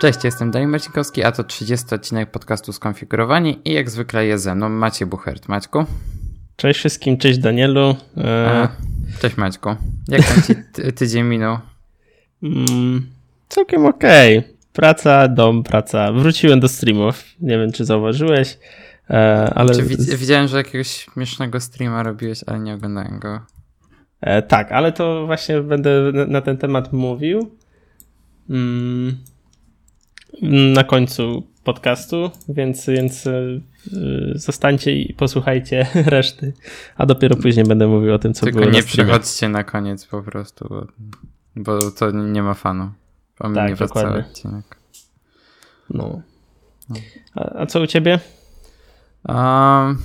Cześć, jestem Daniel Marcinkowski, a to 30 odcinek podcastu Skonfigurowani i jak zwykle jest ze mną Maciej Buchert. Maćku? Cześć wszystkim, cześć Danielu. E... Cześć Maćku. Jak tam ci ty tydzień minął? Mm, całkiem okej. Okay. Praca, dom, praca. Wróciłem do streamów. Nie wiem, czy zauważyłeś, e, ale... Czy widziałem, że jakiegoś śmiesznego streama robiłeś, ale nie oglądałem go. E, tak, ale to właśnie będę na ten temat mówił. Mm, na końcu podcastu, więc, więc e, zostańcie i posłuchajcie reszty, a dopiero później będę mówił o tym, co Tylko było nie przychodźcie na koniec po prostu, bo, bo to nie ma fanu. tak, was cały odcinek. No. no. A, a, co u ciebie? Um,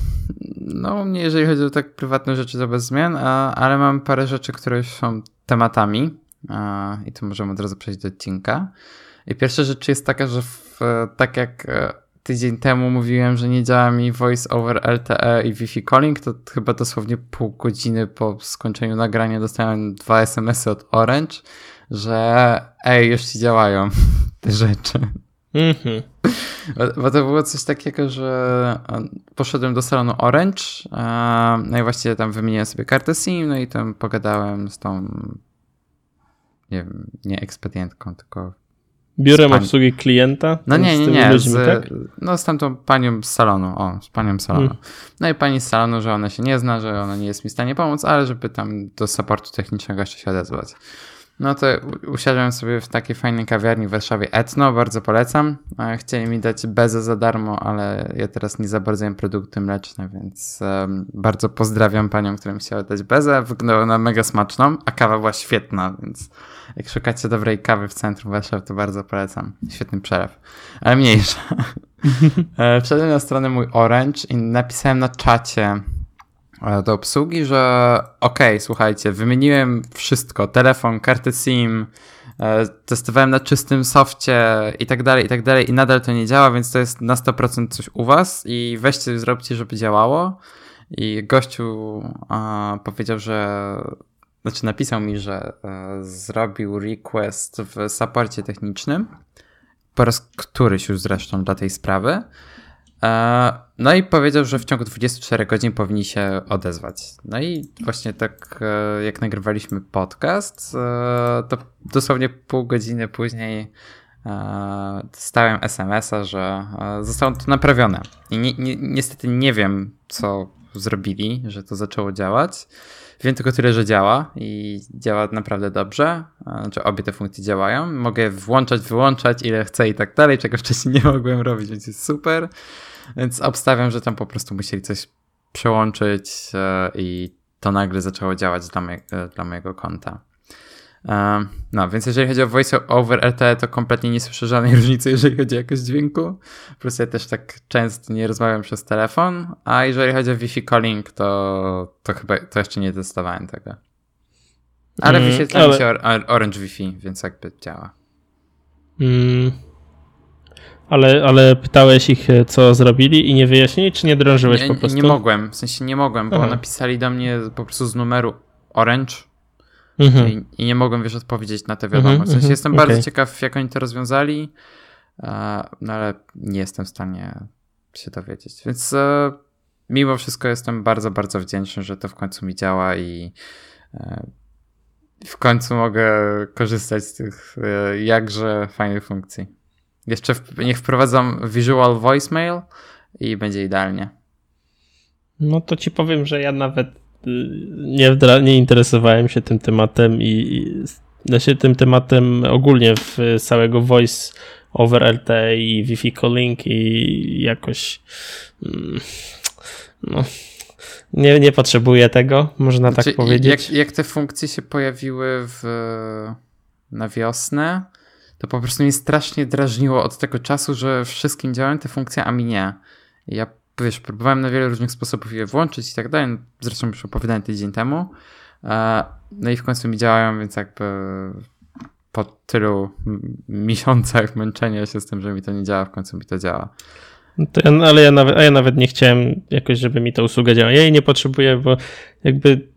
no, u mnie, jeżeli chodzi o tak prywatne rzeczy, to bez zmian, a, ale mam parę rzeczy, które już są tematami a, i to możemy od razu przejść do odcinka. I pierwsza rzecz jest taka, że w, tak jak e, tydzień temu mówiłem, że nie działa mi voice over LTE i Wi-Fi calling, to chyba dosłownie pół godziny po skończeniu nagrania dostałem dwa SMS-y od Orange, że ej, już ci działają te rzeczy. Mhm. Bo, bo, to było coś takiego, że e, poszedłem do salonu Orange, e, no i właściwie tam wymieniłem sobie kartę SIM, no i tam pogadałem z tą nie wiem, nie ekspedientką, tylko Biurem pań... obsługi klienta? No nie, nie, nie. Ludźmi, z, tak? No z tamtą panią z salonu, o, z panią z salonu. Hmm. No i pani z salonu, że ona się nie zna, że ona nie jest mi w stanie pomóc, ale żeby tam do supportu technicznego jeszcze się odezwać. No to usiadłem sobie w takiej fajnej kawiarni w Warszawie Etno, bardzo polecam. Chcieli mi dać bezę za darmo, ale ja teraz nie za bardzo jem produkty mleczne, więc um, bardzo pozdrawiam panią, która mi chciała dać bezę. Wyglądała na mega smaczną, a kawa była świetna, więc jak szukacie dobrej kawy w centrum Warszawy, to bardzo polecam. Świetny przelew. Ale mniejsza. E, wszedłem na stronę mój Orange i napisałem na czacie e, do obsługi, że okej, okay, słuchajcie, wymieniłem wszystko, telefon, kartę SIM, e, testowałem na czystym softie i tak dalej, i tak dalej i nadal to nie działa, więc to jest na 100% coś u was i weźcie, zróbcie, żeby działało. I gościu powiedział, że znaczy napisał mi, że e, zrobił request w saporcie technicznym, po raz któryś już zresztą dla tej sprawy. E, no i powiedział, że w ciągu 24 godzin powinni się odezwać. No i właśnie tak e, jak nagrywaliśmy podcast, to dosłownie pół godziny później dostałem SMS-a, że zostało to naprawione. I ni ni niestety nie wiem, co zrobili, że to zaczęło działać. Wiem tylko tyle, że działa i działa naprawdę dobrze. Znaczy obie te funkcje działają. Mogę włączać, wyłączać ile chcę i tak dalej, czego wcześniej nie mogłem robić, więc jest super. Więc obstawiam, że tam po prostu musieli coś przełączyć e, i to nagle zaczęło działać dla, mojego, dla mojego konta. No, więc jeżeli chodzi o voice over LTE, to kompletnie nie słyszę żadnej różnicy, jeżeli chodzi o jakość dźwięku. Plus ja też tak często nie rozmawiam przez telefon, a jeżeli chodzi o Wi-Fi calling, to, to chyba to jeszcze nie testowałem tego. Ale mm, wyświetla ale... się Orange Wi-Fi, więc jakby działa. Mm. Ale, ale pytałeś ich, co zrobili i nie wyjaśnili, czy nie drążyłeś nie, po prostu? Nie mogłem, w sensie nie mogłem, bo Aha. napisali do mnie po prostu z numeru Orange Mhm. I, I, nie mogłem, wiesz, odpowiedzieć na te wiadomości. Mhm, w sensie mhm. jestem okay. bardzo ciekaw, jak oni to rozwiązali, no ale nie jestem w stanie się dowiedzieć. Więc e, mimo wszystko jestem bardzo, bardzo wdzięczny, że to w końcu mi działa i e, w końcu mogę korzystać z tych e, jakże fajnych funkcji. Jeszcze w, niech wprowadzam visual voicemail i będzie idealnie. No to ci powiem, że ja nawet nie, nie interesowałem się tym tematem i, i znaczy tym tematem ogólnie w całego voice over LTE i Wi-Fi calling i jakoś mm, no, nie, nie potrzebuję tego, można tak znaczy, tak powiedzieć. Jak, jak te funkcje się pojawiły w, na wiosnę, to po prostu mnie strasznie drażniło od tego czasu, że wszystkim działają te funkcje, a mi nie. Ja wiesz, próbowałem na wiele różnych sposobów je włączyć i tak dalej. No, zresztą już opowiadałem tydzień temu. E, no i w końcu mi działają, więc jakby po tylu miesiącach męczenia się z tym, że mi to nie działa, w końcu mi to działa. No to ja, ale ja nawet, a ja nawet nie chciałem jakoś, żeby mi ta usługa działała. Ja jej nie potrzebuję, bo jakby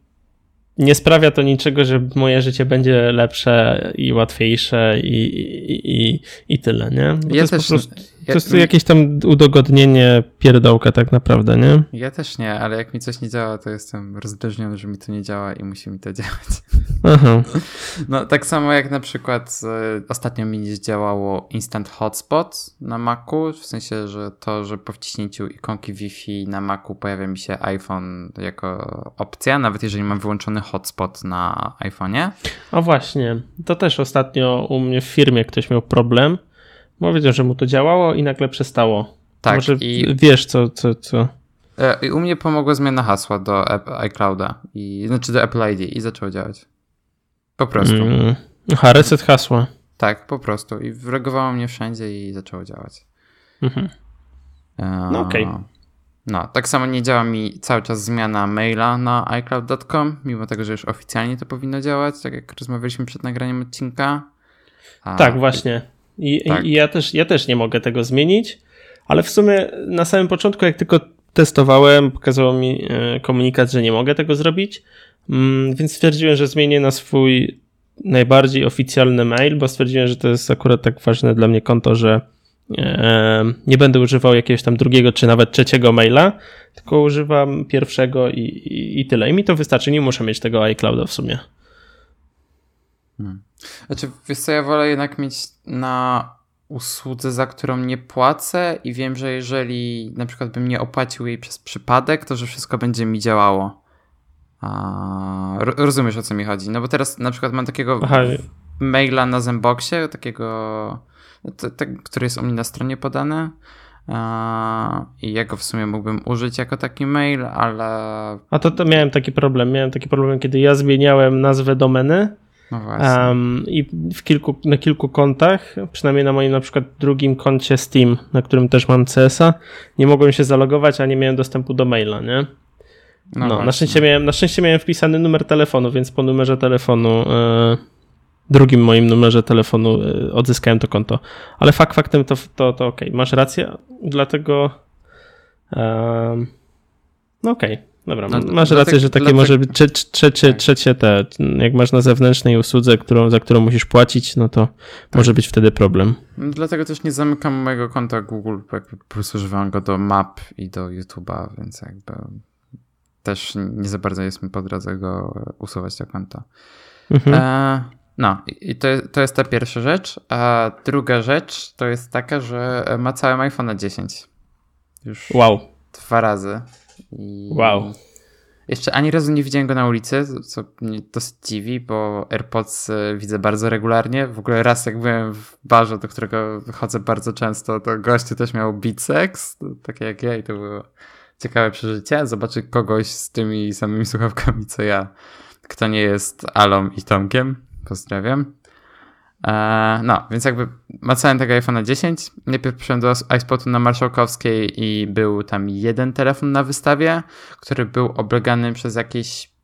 nie sprawia to niczego, że moje życie będzie lepsze i łatwiejsze i, i, i, i tyle, nie? Bo ja też, prostu, ja, to jest jakieś tam udogodnienie pierdołka tak naprawdę, nie? Ja też nie, ale jak mi coś nie działa, to jestem rozdrażniony, że mi to nie działa i musi mi to działać. Aha. No tak samo jak na przykład e, ostatnio mi nie działało Instant Hotspot na Macu, w sensie, że to, że po wciśnięciu ikonki Wi-Fi na Macu pojawia mi się iPhone jako opcja, nawet jeżeli mam wyłączony hotspot na iPhone'ie. O właśnie, to też ostatnio u mnie w firmie ktoś miał problem, bo wiedział, że mu to działało i nagle przestało. Tak. Może i... wiesz co, co, co. E, I u mnie pomogła zmiana hasła do iClouda, i, znaczy do Apple ID i zaczęło działać. Po prostu. Mm. Aha, reset hasła. Tak, po prostu. I wreagowało mnie wszędzie i zaczęło działać. Mhm. E, no okej. Okay. No, tak samo nie działa mi cały czas zmiana maila na iCloud.com, mimo tego, że już oficjalnie to powinno działać, tak jak rozmawialiśmy przed nagraniem odcinka. A, tak, właśnie. I, tak. I, ja, też, ja też nie mogę tego zmienić, ale w sumie na samym początku, jak tylko testowałem, pokazało mi e, komunikat, że nie mogę tego zrobić, mm, więc stwierdziłem, że zmienię na swój najbardziej oficjalny mail, bo stwierdziłem, że to jest akurat tak ważne dla mnie konto, że nie będę używał jakiegoś tam drugiego czy nawet trzeciego maila, tylko używam pierwszego i, i, i tyle. I mi to wystarczy, nie muszę mieć tego iClouda w sumie. Hmm. Znaczy, wiesz co, ja wolę jednak mieć na usłudze, za którą nie płacę i wiem, że jeżeli na przykład bym nie opłacił jej przez przypadek, to że wszystko będzie mi działało. A, rozumiesz o co mi chodzi? No bo teraz na przykład mam takiego Aha. maila na Zenboxie, takiego te, te, który jest u mnie na stronie podany. I ja go w sumie mógłbym użyć jako taki mail, ale. A to, to miałem taki problem. Miałem taki problem, kiedy ja zmieniałem nazwę domeny. No um, I w kilku, na kilku kontach, przynajmniej na moim na przykład drugim koncie Steam, na którym też mam CS-a, nie mogłem się zalogować, a nie miałem dostępu do maila, nie? No, no na, szczęście miałem, na szczęście miałem wpisany numer telefonu, więc po numerze telefonu. Yy, drugim moim numerze telefonu y, odzyskałem to konto. Ale fakt faktem to, to, to ok, masz rację, dlatego um, no okej, okay. Dobra, no, masz rację, że takie może być trze, trzecie, tak. trzecie te, jak masz na zewnętrznej usłudze, którą, za którą musisz płacić, no to tak. może być wtedy problem. No, dlatego też nie zamykam mojego konta Google, jakby po prostu używam go do map i do YouTube'a, więc jakby też nie za bardzo jest mi po drodze go usuwać do konta. Mhm. E, no, i to, to jest ta pierwsza rzecz. A druga rzecz to jest taka, że ma cały iPhone 10. Już wow. dwa razy. I wow. Jeszcze ani razu nie widziałem go na ulicy, co mnie dosyć dziwi, bo AirPods e, widzę bardzo regularnie. W ogóle raz jak byłem w barze, do którego chodzę bardzo często, to gościu też miał Beatsex, takie jak ja i to było ciekawe przeżycie. Zobaczyć kogoś z tymi samymi słuchawkami co ja, kto nie jest Alą i Tomkiem. Pozdrawiam. E, no, więc jakby macałem tego iPhone'a 10. Najpierw przyszedłem do iSpotu na Marszałkowskiej i był tam jeden telefon na wystawie, który był oblegany przez jakieś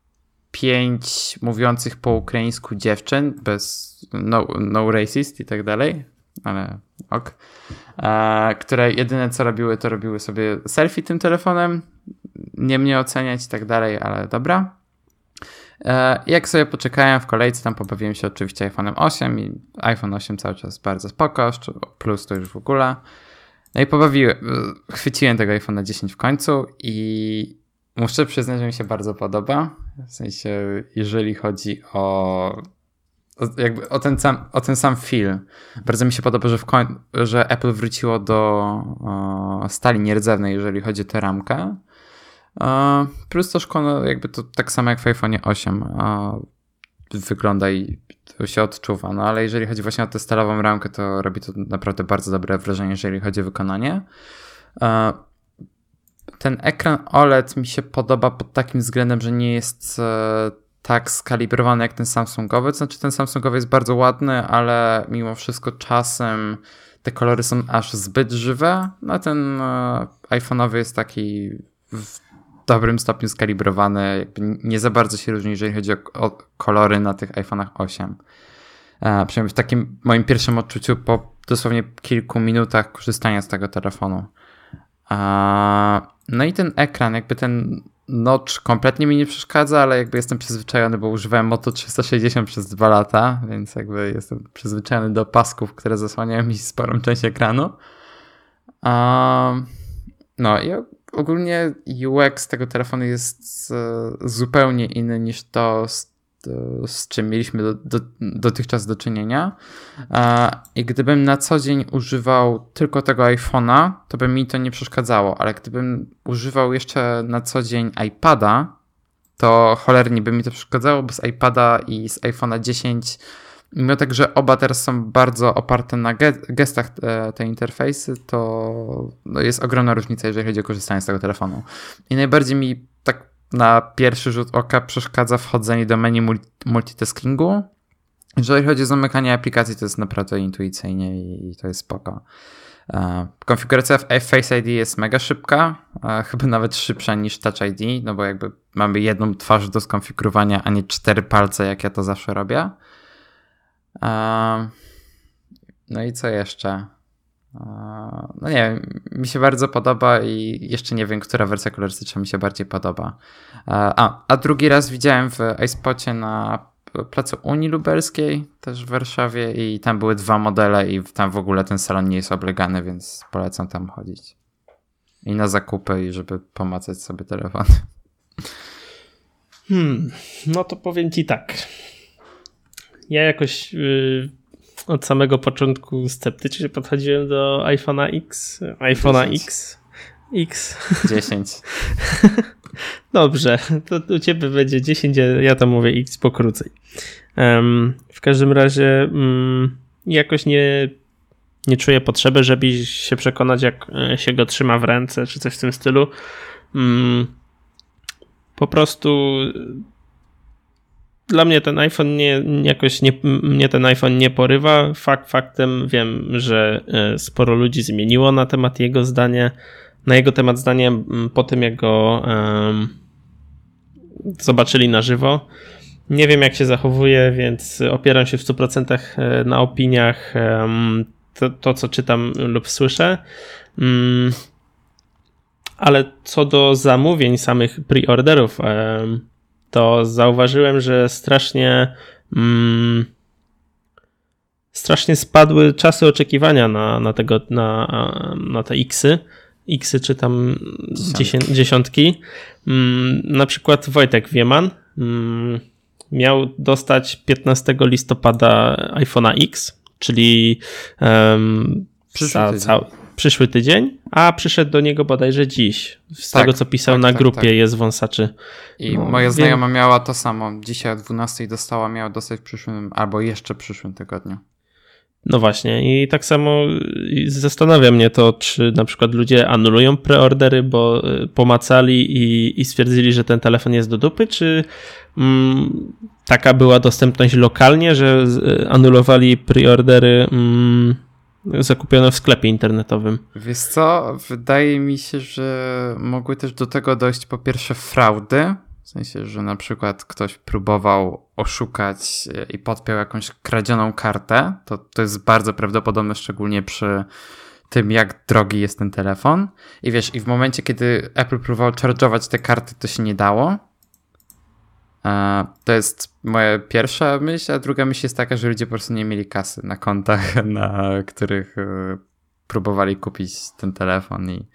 pięć mówiących po ukraińsku dziewczyn, bez no, no racist i tak dalej, ale ok. E, które jedyne co robiły, to robiły sobie selfie tym telefonem, nie mnie oceniać i tak dalej, ale dobra. E, jak sobie poczekałem w kolejce, tam pobawiłem się oczywiście iPhone'em 8 i iPhone 8 cały czas bardzo spoko, plus to już w ogóle. No i pobawiłem, e, chwyciłem tego iPhone'a 10 w końcu i muszę przyznać, że mi się bardzo podoba. W sensie, jeżeli chodzi o jakby o ten sam, o ten sam film. Bardzo mi się podoba, że, w koń, że Apple wróciło do o, stali nierdzewnej, jeżeli chodzi o tę ramkę. Plus to jakby to tak samo jak w iPhone 8 wygląda i to się odczuwa. No ale jeżeli chodzi właśnie o tę stalową ramkę, to robi to naprawdę bardzo dobre wrażenie, jeżeli chodzi o wykonanie. Ten ekran OLED mi się podoba pod takim względem, że nie jest e, tak skalibrowany jak ten Samsungowy. Znaczy ten Samsungowy jest bardzo ładny, ale mimo wszystko czasem te kolory są aż zbyt żywe. No ten e, iPhone'owy jest taki w dobrym stopniu skalibrowane, jakby nie za bardzo się różni, jeżeli chodzi o, o kolory na tych iPhone'ach 8. E, przynajmniej w takim moim pierwszym odczuciu po dosłownie kilku minutach korzystania z tego telefonu. E, no i ten ekran, jakby ten Notch kompletnie mi nie przeszkadza, ale jakby jestem przyzwyczajony, bo używałem Moto 360 przez dwa lata, więc jakby jestem przyzwyczajony do pasków, które zasłaniają mi sporą część ekranu. Um, no i ogólnie UX tego telefonu jest e, zupełnie inny niż to, z, z czym mieliśmy do, do, dotychczas do czynienia. I gdybym na co dzień używał tylko tego iPhone'a, to by mi to nie przeszkadzało, ale gdybym używał jeszcze na co dzień iPada, to cholernie by mi to przeszkadzało, bo z iPada i z iPhone'a 10 mimo tak, że oba teraz są bardzo oparte na gestach te, te interfejsy, to no jest ogromna różnica, jeżeli chodzi o korzystanie z tego telefonu. I najbardziej mi tak na pierwszy rzut oka przeszkadza wchodzenie do menu multitaskingu. Jeżeli chodzi o zamykanie aplikacji, to jest naprawdę intuicyjnie i to jest spoko. E, konfiguracja Face ID jest mega szybka, e, chyba nawet szybsza niż Touch ID, no bo jakby mamy jedną twarz do skonfigurowania, a nie cztery palce, jak ja to zawsze robię. No i co jeszcze? No nie wiem, mi się bardzo podoba i jeszcze nie wiem, która wersja kolorystyczna mi się bardziej podoba. A, a drugi raz widziałem w iSpocie na placu Unii Lubelskiej, też w Warszawie i tam były dwa modele i tam w ogóle ten salon nie jest oblegany, więc polecam tam chodzić. I na zakupy i żeby pomacać sobie telefon. Hmm, no to powiem ci tak ja jakoś yy, od samego początku sceptycznie podchodziłem do iPhone'a X, iPhone'a X, X. 10. Dobrze, to u ciebie będzie 10, ja to mówię X pokrócej. Um, w każdym razie um, jakoś nie, nie czuję potrzeby, żeby się przekonać, jak e, się go trzyma w ręce, czy coś w tym stylu. Um, po prostu dla mnie ten iPhone nie, jakoś nie, mnie ten iPhone nie porywa. Fakt faktem wiem, że e, sporo ludzi zmieniło na temat jego zdania, na jego temat zdanie po tym, jak go um, zobaczyli na żywo. Nie wiem, jak się zachowuje, więc opieram się w 100% e, na opiniach, um, to, to, co czytam lub słyszę. Um, ale co do zamówień, samych preorderów, um, to zauważyłem, że strasznie mm, strasznie spadły czasy oczekiwania na, na tego, na, na te Xy. Xy czy tam dziesiątki. dziesiątki. Mm, na przykład Wojtek Wieman mm, miał dostać 15 listopada iPhone'a X, czyli um, za, przyszły tydzień, a przyszedł do niego bodajże dziś. Z tak, tego, co pisał tak, na tak, grupie, tak, jest wąsaczy. I no, moja znajoma wiem. miała to samo. Dzisiaj o 12 dostała, miała dostać w przyszłym, albo jeszcze przyszłym tygodniu. No właśnie i tak samo zastanawia mnie to, czy na przykład ludzie anulują preordery, bo y, pomacali i, i stwierdzili, że ten telefon jest do dupy, czy mm, taka była dostępność lokalnie, że y, anulowali preordery mm, zakupione w sklepie internetowym. Wiesz co, wydaje mi się, że mogły też do tego dojść po pierwsze fraudy, w sensie, że na przykład ktoś próbował oszukać i podpiął jakąś kradzioną kartę, to, to jest bardzo prawdopodobne, szczególnie przy tym, jak drogi jest ten telefon. I wiesz, i w momencie, kiedy Apple próbował charge'ować te karty, to się nie dało, to jest moja pierwsza myśl, a druga myśl jest taka, że ludzie po prostu nie mieli kasy na kontach, na których e, próbowali kupić ten telefon i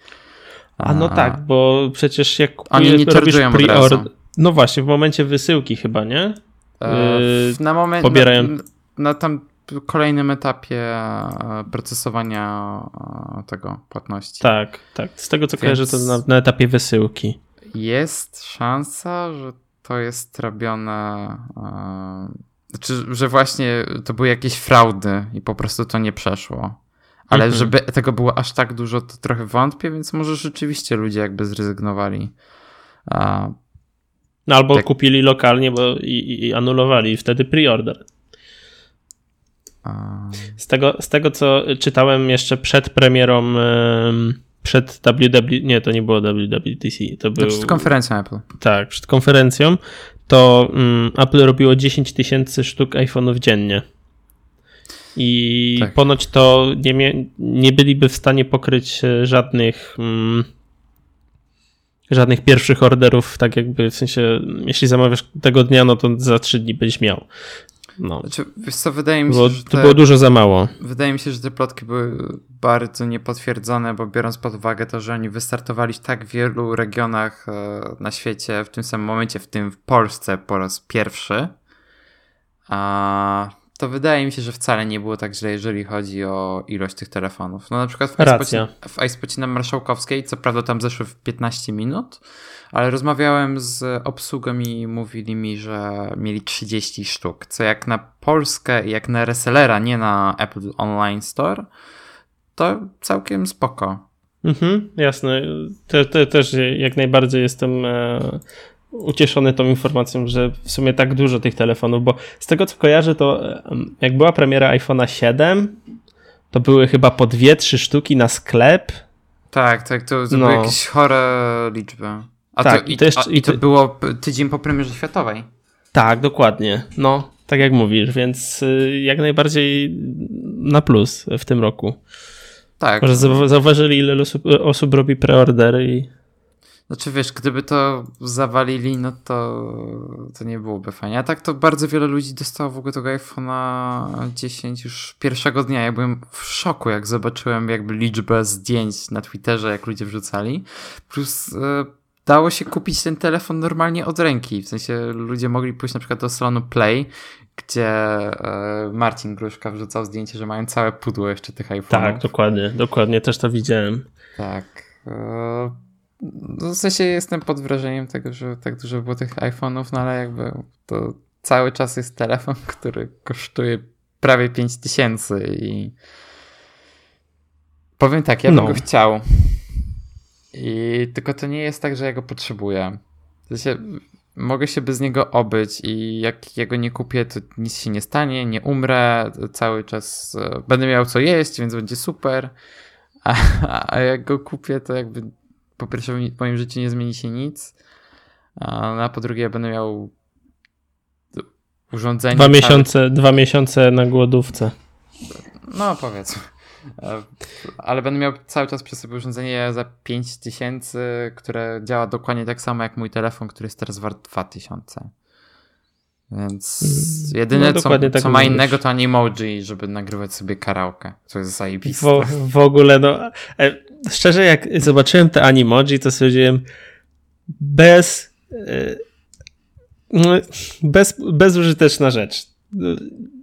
a no tak, bo przecież jak kupujesz, Oni nie robisz pre No właśnie, w momencie wysyłki chyba, nie? E, na moment pobierają... na, na tam kolejnym etapie e, procesowania tego płatności. Tak, tak. Z tego co Więc kojarzę, to na, na etapie wysyłki. Jest szansa, że to jest robione. E, znaczy, że właśnie to były jakieś fraudy i po prostu to nie przeszło. Ale mhm. żeby tego było aż tak dużo, to trochę wątpię, więc może rzeczywiście ludzie jakby zrezygnowali. No albo tak. kupili lokalnie bo i, i anulowali wtedy preorder. Z tego, z tego, co czytałem jeszcze przed premierą przed WW, nie, to nie było WWDC, to był... przed konferencją Apple. Tak, przed konferencją to um, Apple robiło 10 tysięcy sztuk iPhone'ów dziennie. I tak. ponoć to nie, nie byliby w stanie pokryć e, żadnych um, żadnych pierwszych orderów, tak jakby w sensie, jeśli zamawiasz tego dnia, no to za trzy dni byś miał. No. Znaczy, wiesz co, wydaje mi się, było, że te, to było dużo za mało. Wydaje mi się, że te plotki były bardzo niepotwierdzone, bo biorąc pod uwagę to, że oni wystartowali w tak wielu regionach e, na świecie w tym samym momencie, w tym w Polsce po raz pierwszy, a to wydaje mi się, że wcale nie było tak źle, jeżeli chodzi o ilość tych telefonów. No na przykład w Racja. iSpocie na Marszałkowskiej, co prawda tam zeszły w 15 minut, ale rozmawiałem z obsługą i mówili mi, że mieli 30 sztuk, co jak na Polskę i jak na resellera, nie na Apple Online Store, to całkiem spoko. Mhm, jasne. Te, te, też jak najbardziej jestem e, ucieszony tą informacją, że w sumie tak dużo tych telefonów, bo z tego co kojarzę, to jak była premiera iPhone'a 7, to były chyba po dwie, trzy sztuki na sklep. Tak, tak, to, to no. były jakieś chore liczby. A tak, to, i, to, jeszcze, a, i to było tydzień po premierze światowej. Tak, dokładnie. No, tak jak mówisz, więc y, jak najbardziej na plus w tym roku. Tak. Może zauważyli, ile osób, osób robi preordery i. Znaczy wiesz, gdyby to zawalili, no to, to nie byłoby fajnie. A tak to bardzo wiele ludzi dostało w ogóle tego iPhone'a 10 już pierwszego dnia. Ja byłem w szoku, jak zobaczyłem jakby liczbę zdjęć na Twitterze, jak ludzie wrzucali. Plus e, dało się kupić ten telefon normalnie od ręki. W sensie ludzie mogli pójść na przykład do salonu Play, gdzie e, Marcin Gruszka wrzucał zdjęcie, że mają całe pudło jeszcze tych iPhone'ów. Tak, dokładnie, dokładnie, też to widziałem. Tak. E, w sensie jestem pod wrażeniem tego, że tak dużo było tych iPhone'ów, no ale jakby to cały czas jest telefon, który kosztuje prawie 5000 i powiem tak, ja bym no. go chciał. I tylko to nie jest tak, że ja go potrzebuję. W sensie, mogę się bez niego obyć i jak jego nie kupię, to nic się nie stanie, nie umrę, cały czas e, będę miał co jeść, więc będzie super. A, a jak go kupię, to jakby po pierwsze w moim życiu nie zmieni się nic, a po drugie będę miał urządzenie. Dwa miesiące, dwa miesiące na głodówce. No powiedzmy. E, ale będę miał cały czas przy sobie urządzenie za 5000, które działa dokładnie tak samo jak mój telefon, który jest teraz wart 2000. Więc mm. jedyne, no, co, tak co ma innego, to Animoji, żeby nagrywać sobie karaoke, co jest zajebiste. W, w ogóle, no, e, szczerze, jak zobaczyłem te Animoji, to stwierdziłem, bez, e, no, bez, bezużyteczna rzecz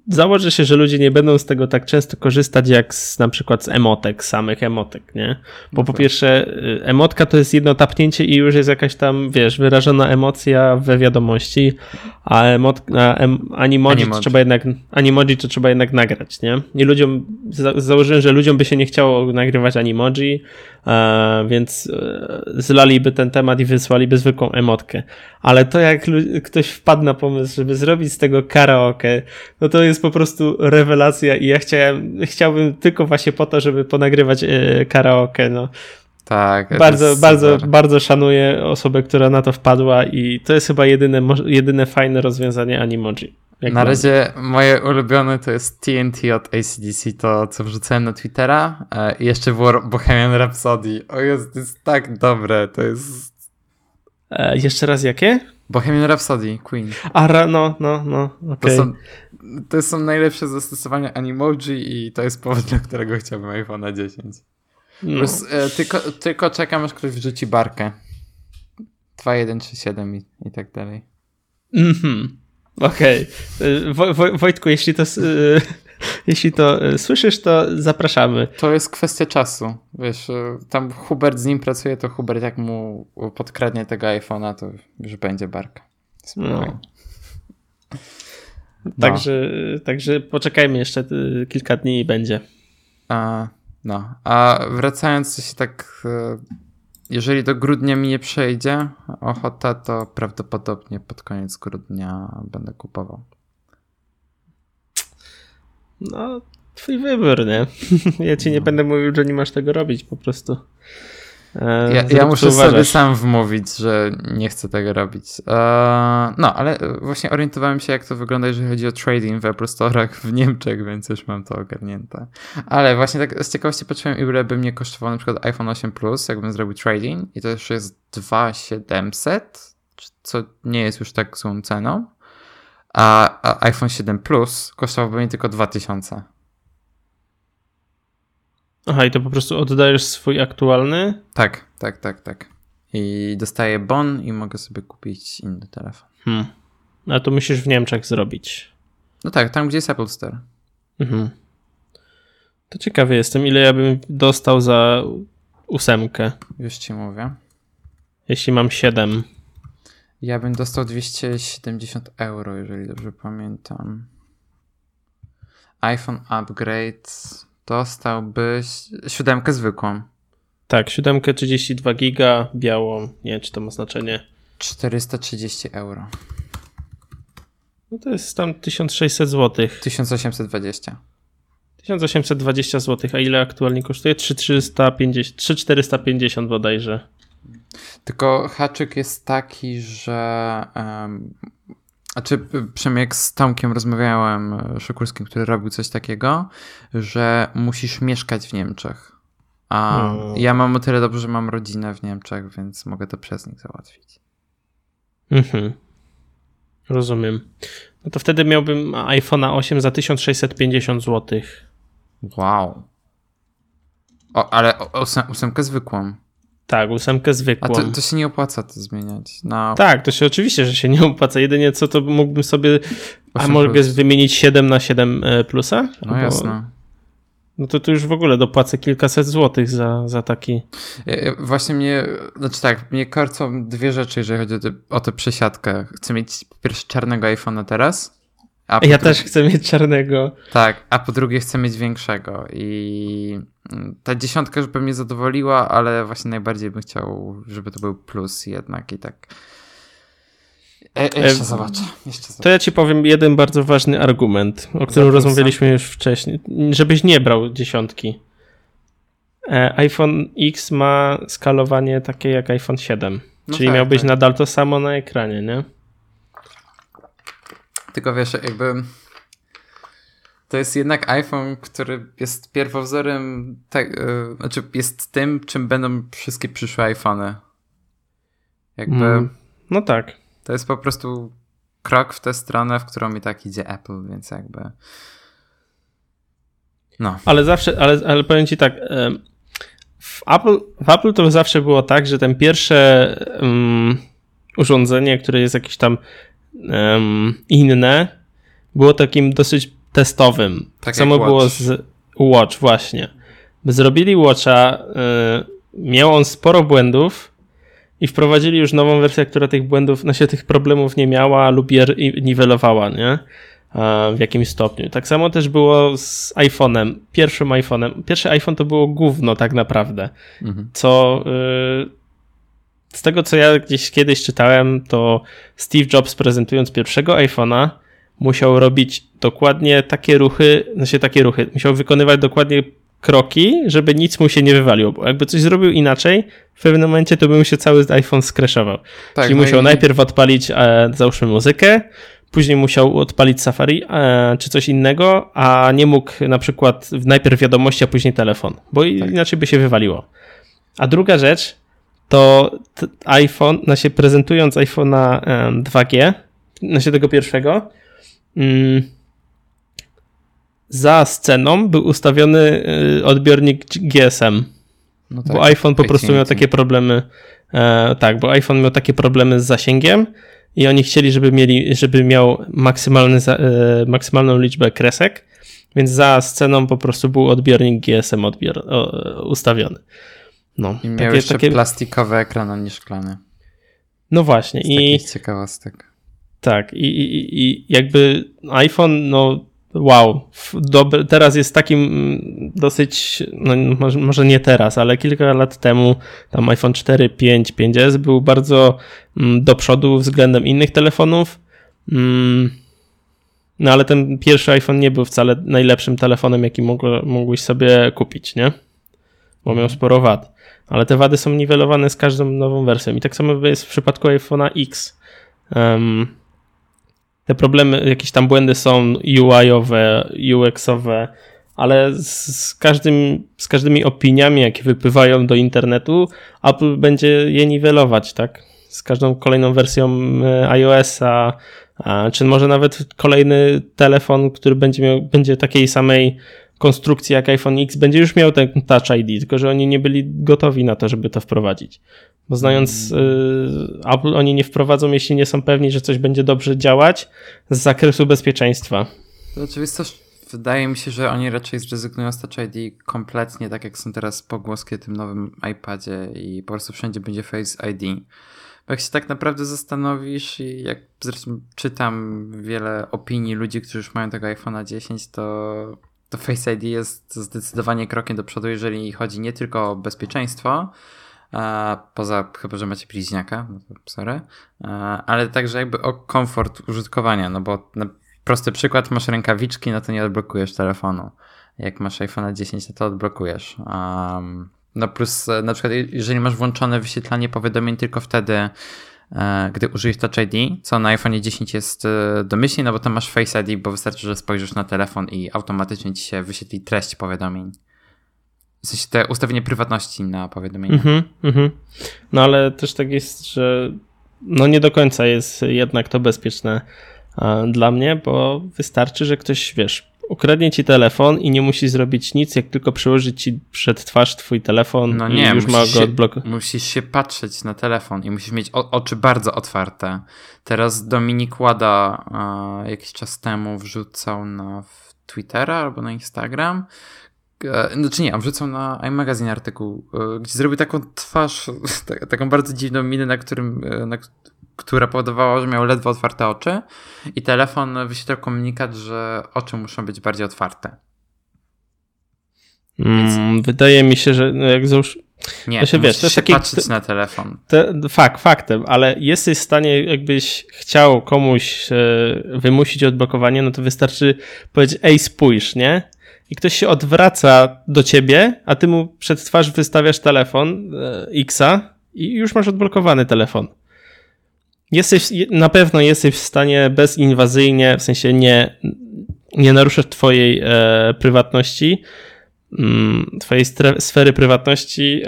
założę się, że ludzie nie będą z tego tak często korzystać jak z, na przykład z emotek, samych emotek, nie? Bo po pierwsze, y, emotka to jest jedno tapnięcie i już jest jakaś tam, wiesz, wyrażona emocja we wiadomości, a, emot, a em, animoji, To trzeba jednak, animoji to trzeba jednak nagrać, nie? I ludziom, za, założyłem, że ludziom by się nie chciało nagrywać animoji, e, więc e, zlaliby ten temat i wysłaliby zwykłą emotkę. Ale to jak ktoś wpadł na pomysł, żeby zrobić z tego karaoke, no to jest po prostu rewelacja i ja chciałem, chciałbym tylko właśnie po to, żeby ponagrywać e, karaoke, no. Tak. Bardzo, bardzo, bardzo szanuję osobę, która na to wpadła i to jest chyba jedyne, jedyne fajne rozwiązanie Animoji. na razie moje ulubione to jest TNT od ACDC, to co wrzucałem na Twittera e, i jeszcze było Bohemian Rhapsody. O jest, to jest tak dobre, to jest... E, jeszcze raz jakie? Bohemian Rhapsody, Queen. A, no, no, no, okay. To, są, najlepsze zastosowania Animoji i to jest powód, dla którego chciałbym iPhone'a 10. No. Plus, e, tylko, tylko czekam, aż ktoś wrzuci barkę. 2137 i, i tak dalej. Mhm. Okej. Okay. E, Wojtku, jeśli to, e, jeśli to e, słyszysz, to zapraszamy. To jest kwestia czasu. Wiesz, tam Hubert z nim pracuje, to Hubert jak mu podkradnie tego iPhone'a, to już będzie barka. No. no. Także, także poczekajmy jeszcze kilka dni i będzie. A, no, a wracając się tak, e, jeżeli do grudnia mi nie przejdzie ochota, to prawdopodobnie pod koniec grudnia będę kupował. No, twój wybór, nie? Ja ci nie będę mówił, że nie masz tego robić po prostu. E, ja, ja muszę sobie sam wmówić, że nie chcę tego robić. Eee, no, ale właśnie orientowałem się, jak to wygląda, jeżeli chodzi o trading w Apple Store'ach w Niemczech, więc już mam to ogarnięte. Ale właśnie tak z ciekawości patrzyłem, ile by mnie kosztował na przykład iPhone 8 Plus, jakbym zrobił trading i to już jest 2700, co nie jest już tak złą ceną. A, a iPhone 7 Plus kosztowałby mnie tylko 2000. Aha, i to po prostu oddajesz swój aktualny? Tak, tak, tak, tak. I dostaję bon i mogę sobie kupić inny telefon. Hmm. A to musisz w Niemczech zrobić. No tak, tam gdzie jest Apple Store. Mhm. To ciekawy jestem, ile ja bym dostał za ósemkę. Już ci mówię. Jeśli mam 7. Ja bym dostał 270 euro, jeżeli dobrze pamiętam. iPhone Upgrade dostałbyś siódemkę zwykłą. Tak, siódemkę 32 giga, białą. Nie wiem, czy to ma znaczenie. 430 euro. No to jest tam 1600 zł. 1820. 1820 zł, a ile aktualnie kosztuje? 3350, 3450 bodajże. Tylko haczyk jest taki, że um, znaczy, przynajmniej jak z Tomkiem rozmawiałem, e, Szykulskim, który robił coś takiego, że musisz mieszkać w Niemczech. A hmm. ja mam o tyle dobrze, że mam rodzinę w Niemczech, więc mogę to przez nich załatwić. Mhm. Rozumiem. No to wtedy miałbym iPhone'a 8 za 1650 zł. Wow. O, ale ósemkę zwykłą. Tak, ósemkę zwykłą. A to, to, się nie opłaca to zmieniać. No. Tak, to się oczywiście, że się nie opłaca. Jedynie co to mógłbym sobie. A mogę plus. wymienić 7 na 7 e, plusa? No Bo... jasne. No to tu już w ogóle dopłacę kilkaset złotych za, za taki. Właśnie mnie, znaczy tak, mnie korcą dwie rzeczy, jeżeli chodzi o, te, o tę przesiadkę. Chcę mieć po pierwsze czarnego iPhone'a teraz. Ja drugie... też chcę mieć czarnego. Tak, a po drugie chcę mieć większego i ta dziesiątka już by mnie zadowoliła, ale właśnie najbardziej bym chciał, żeby to był plus jednak i tak. E, e jeszcze, e, zobaczę, jeszcze zobaczę. To ja ci powiem jeden bardzo ważny argument, o którym rozmawialiśmy już wcześniej. Żebyś nie brał dziesiątki. E, iPhone X ma skalowanie takie jak iPhone 7. No czyli tak, miałbyś tak. nadal to samo na ekranie, nie? Tylko wiesz, jakby to jest jednak iPhone, który jest pierwowzorem, tak, yy, znaczy jest tym, czym będą wszystkie przyszłe iPhony. Jakby. Mm, no tak. To jest po prostu krok w tę stronę, w którą i tak idzie Apple, więc jakby. No. Ale zawsze, ale, ale powiem ci tak. W Apple, w Apple to zawsze było tak, że ten pierwsze um, urządzenie, które jest jakieś tam um, inne, było takim dosyć testowym. Tak, tak samo było z Watch, właśnie. Zrobili Watcha, yy, miał on sporo błędów i wprowadzili już nową wersję, która tych błędów, no się tych problemów nie miała lub je niwelowała, nie? w jakimś stopniu. Tak samo też było z iPhone'em, pierwszym iPhone'em. Pierwszy iPhone to było gówno tak naprawdę, mhm. co yy, z tego co ja gdzieś kiedyś czytałem, to Steve Jobs prezentując pierwszego iPhone'a musiał robić dokładnie takie ruchy, znaczy takie ruchy, musiał wykonywać dokładnie kroki, żeby nic mu się nie wywaliło, bo jakby coś zrobił inaczej, w pewnym momencie to by mu się cały iPhone skraszował. Tak, Czyli no musiał i... najpierw odpalić, e, załóżmy muzykę, później musiał odpalić Safari e, czy coś innego, a nie mógł na przykład najpierw wiadomości, a później telefon, bo tak. inaczej by się wywaliło. A druga rzecz, to iPhone, znaczy prezentując iPhone'a 2G, znaczy tego pierwszego, mm, za sceną był ustawiony y, odbiornik GSM. No tak, bo iPhone po prostu miał takie problemy. E, tak, bo iPhone miał takie problemy z zasięgiem i oni chcieli, żeby mieli, żeby miał maksymalny, e, maksymalną liczbę kresek, więc za sceną po prostu był odbiornik GSM odbior, ustawiony. No, I miał takie, jeszcze takie... plastikowy ekran, a nie szklany. No właśnie. Z i ciekawostek. Tak, i, i, i jakby iPhone, no wow, dobry, teraz jest takim mm, dosyć, no może, może, nie teraz, ale kilka lat temu tam iPhone 4, 5, 5S był bardzo mm, do przodu względem innych telefonów. Mm, no ale ten pierwszy iPhone nie był wcale najlepszym telefonem, jaki mógł, mógłbyś sobie kupić, nie? Bo miał sporo wad. Ale te wady są niwelowane z każdą nową wersją. I tak samo jest w przypadku iPhone'a X. Um, te problemy, jakieś tam błędy są UI-owe, UX-owe, ale z, każdym, z każdymi opiniami, jakie wypływają do internetu, Apple będzie je niwelować, tak? Z każdą kolejną wersją e, iOS-a, czy może nawet kolejny telefon, który będzie miał, będzie takiej samej konstrukcji jak iPhone X, będzie już miał ten Touch ID, tylko że oni nie byli gotowi na to, żeby to wprowadzić. Bo znając y, Apple, oni nie wprowadzą, jeśli nie są pewni, że coś będzie dobrze działać z zakresu bezpieczeństwa. To oczywiście wydaje mi się, że oni raczej zrezygnują z Touch ID kompletnie, tak jak są teraz pogłoski o tym nowym iPadzie i po prostu wszędzie będzie Face ID. Bo jak się tak naprawdę zastanowisz i jak zresztą czytam wiele opinii ludzi, którzy już mają tego iPhone'a 10, to, to Face ID jest zdecydowanie krokiem do przodu, jeżeli chodzi nie tylko o bezpieczeństwo, poza chyba, że macie bliźniaka, sorry, ale także jakby o komfort użytkowania, no bo na prosty przykład, masz rękawiczki, no to nie odblokujesz telefonu. Jak masz iPhone 10, no to odblokujesz. Um, no plus e, na przykład jeżeli masz włączone wyświetlanie powiadomień tylko wtedy, gdy użyjesz Touch ID, co na iPhone 10 jest e, domyślnie, no bo tam masz Face ID, bo wystarczy, że spojrzysz na telefon i automatycznie ci się wyświetli treść powiadomień. W sensie te ustawienie prywatności na powiadomienia. Mm -hmm, No ale też tak jest, że no nie do końca jest jednak to bezpieczne dla mnie, bo wystarczy, że ktoś, wiesz, ukradnie ci telefon i nie musi zrobić nic, jak tylko przyłożyć ci przed twarz twój telefon no nie, już ma go odblokować. Musisz się patrzeć na telefon i musisz mieć oczy bardzo otwarte. Teraz Dominik Łada e, jakiś czas temu wrzucał na Twittera albo na Instagram e, znaczy nie, wrzucał na iMagazine artykuł, e, gdzie zrobił taką twarz, taką bardzo dziwną minę, na którym, e, na, która powodowała, że miał ledwo otwarte oczy i telefon wyświetlał komunikat, że oczy muszą być bardziej otwarte. Mm, wydaje mi się, że no jak załóż... Nie, to się, wiesz, to się taki, patrzeć na telefon. Te, fakt, faktem, ale jesteś w stanie, jakbyś chciał komuś e, wymusić odblokowanie, no to wystarczy powiedzieć, ej, spójrz, nie? I ktoś się odwraca do ciebie, a ty mu przed twarz wystawiasz telefon e, Xa i już masz odblokowany telefon jesteś, na pewno jesteś w stanie bezinwazyjnie, w sensie nie, nie naruszasz twojej e, prywatności, mm, twojej sfery prywatności,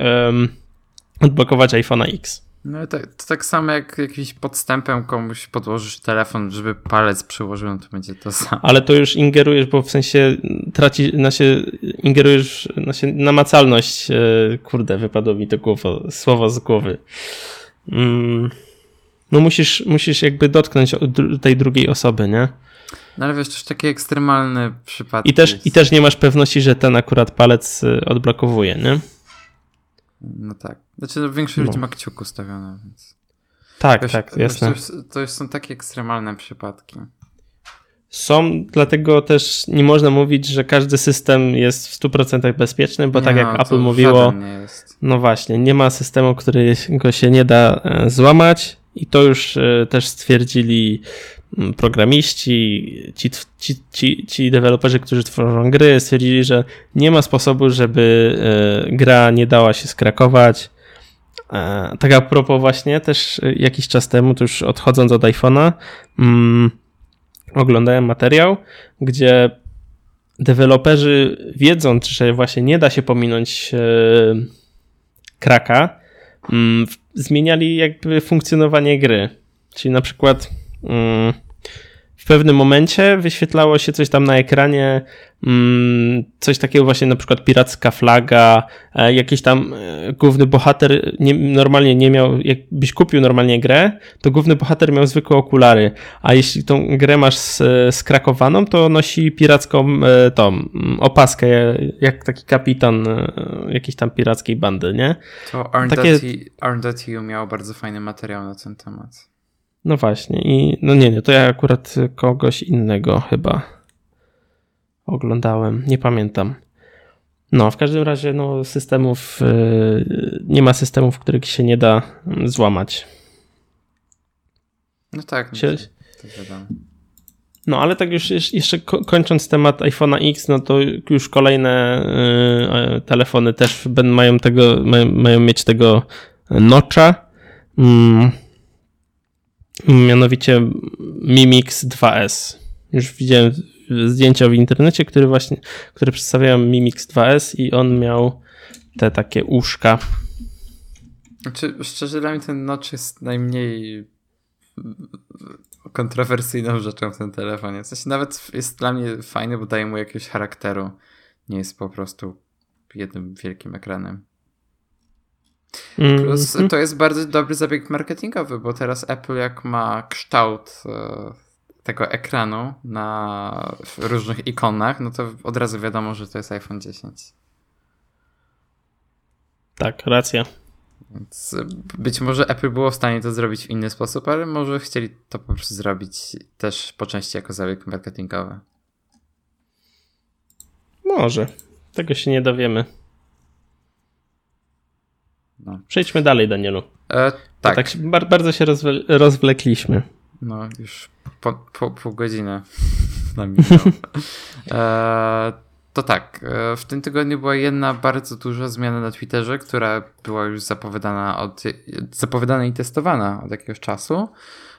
odblokować iPhone'a X. No to, to, tak samo jak jakimś podstępem komuś podłożysz telefon, żeby palec przyłożył, no to będzie to samo. Ale to już ingerujesz, bo w sensie traci, się ingerujesz się namacalność, e, kurde, wypadło mi to głowo, słowo z głowy. Mm no musisz, musisz jakby dotknąć tej drugiej osoby, nie? No ale wiesz, to już takie ekstremalne przypadki. I też, I też nie masz pewności, że ten akurat palec y, odblokowuje, nie? No tak. Znaczy, no, większość no. ludzi ma kciuk ustawione, więc... Tak, wiesz, tak, jasne. To już, to już są takie ekstremalne przypadki. Są, dlatego też nie można mówić, że każdy system jest w 100% bezpieczny, bo nie tak jak no, Apple mówiło, no właśnie, nie ma systemu, którego się nie da e, złamać i to już e, też stwierdzili mm, programiści, ci, ci, ci, ci deweloperzy, którzy tworzą gry, stwierdzili, że nie ma sposobu, żeby e, gra nie dała się skrakować. Tak a propos właśnie też jakiś czas temu, to już odchodząc od iPhone'a, mm, oglądałem materiał, gdzie deweloperzy wiedząc, że właśnie nie da się pominąć e, kraka, mm, zmieniali jakby funkcjonowanie gry. Czyli na przykład w pewnym momencie wyświetlało się coś tam na ekranie, mm, coś takiego właśnie na przykład piracka flaga, e, jakiś tam e, główny bohater nie, normalnie nie miał, jakbyś kupił normalnie grę, to główny bohater miał zwykłe okulary, a jeśli tą grę masz skrakowaną, to nosi piracką e, tą mm, opaskę, jak taki kapitan jakiejś tam pirackiej bandy, nie? To Arndati Takie... miał bardzo fajny materiał na ten temat. No właśnie, i no nie, nie, to ja akurat kogoś innego chyba oglądałem, nie pamiętam. No, w każdym razie, no, systemów, yy, nie ma systemów, których się nie da złamać. No tak, się... to wiadomo. No ale tak już jeszcze kończąc temat iPhone'a X, no to już kolejne y, telefony też mają tego, mają, mają mieć tego notcha. Mm. Mianowicie Mimix 2S. Już widziałem zdjęcia w internecie, które właśnie, które przedstawiają Mimix 2S i on miał te takie uszka. Znaczy, szczerze dla mnie ten notch jest najmniej kontrowersyjną rzeczą w tym telefonie. W sensie nawet jest dla mnie fajny, bo daje mu jakiegoś charakteru. Nie jest po prostu jednym wielkim ekranem. Plus mm -hmm. to jest bardzo dobry zabieg marketingowy, bo teraz Apple jak ma kształt e, tego ekranu na różnych ikonach, no to od razu wiadomo, że to jest iPhone 10. Tak, racja. Więc być może Apple było w stanie to zrobić w inny sposób, ale może chcieli to po prostu zrobić też po części jako zabieg marketingowy. Może. Tego się nie dowiemy. No. Przejdźmy dalej, Danielu. E, tak. tak się, bardzo się rozwe rozwlekliśmy. No, już po, po, pół godziny nam e, to tak, e, w tym tygodniu była jedna bardzo duża zmiana na Twitterze, która była już zapowiadana, od, zapowiadana i testowana od jakiegoś czasu.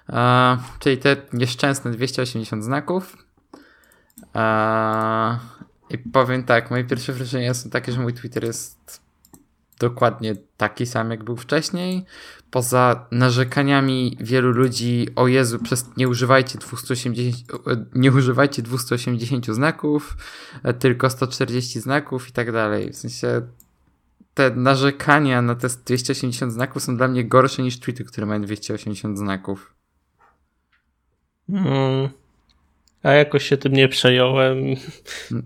E, czyli te nieszczęsne 280 znaków. E, I powiem tak, moje pierwsze wrażenia są takie, że mój Twitter jest dokładnie taki sam, jak był wcześniej. Poza narzekaniami wielu ludzi, o Jezu, przez, nie, używajcie 280, nie używajcie 280 znaków, e, tylko 140 znaków i tak dalej. W sensie te narzekania na te 280 znaków są dla mnie gorsze niż tweety, które mają 280 znaków. Hmm. A jakoś się tym nie przejąłem.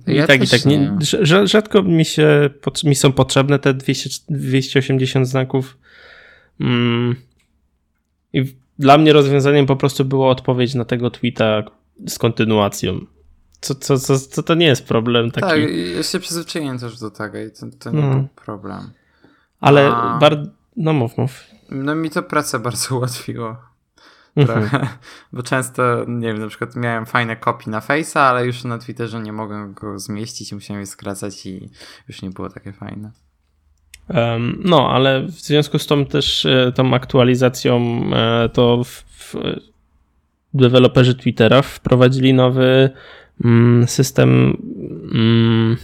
Ja I tak, i tak. Nie. Rzadko mi się mi są potrzebne te 200, 280 znaków. Mm. I dla mnie rozwiązaniem po prostu było odpowiedź na tego tweeta z kontynuacją. Co, co, co, co to nie jest problem taki. Tak, ja się przyzwyczaiłem też do tego i to, to nie no. był problem. Ale A... bardzo. No mów, mów. No mi to pracę bardzo ułatwiło. Mhm. trochę, bo często, nie wiem, na przykład miałem fajne kopie na Face'a, ale już na Twitterze nie mogłem go zmieścić, musiałem je skracać i już nie było takie fajne. Um, no, ale w związku z tą też e, tą aktualizacją e, to w, w deweloperzy Twittera wprowadzili nowy mm, system mm,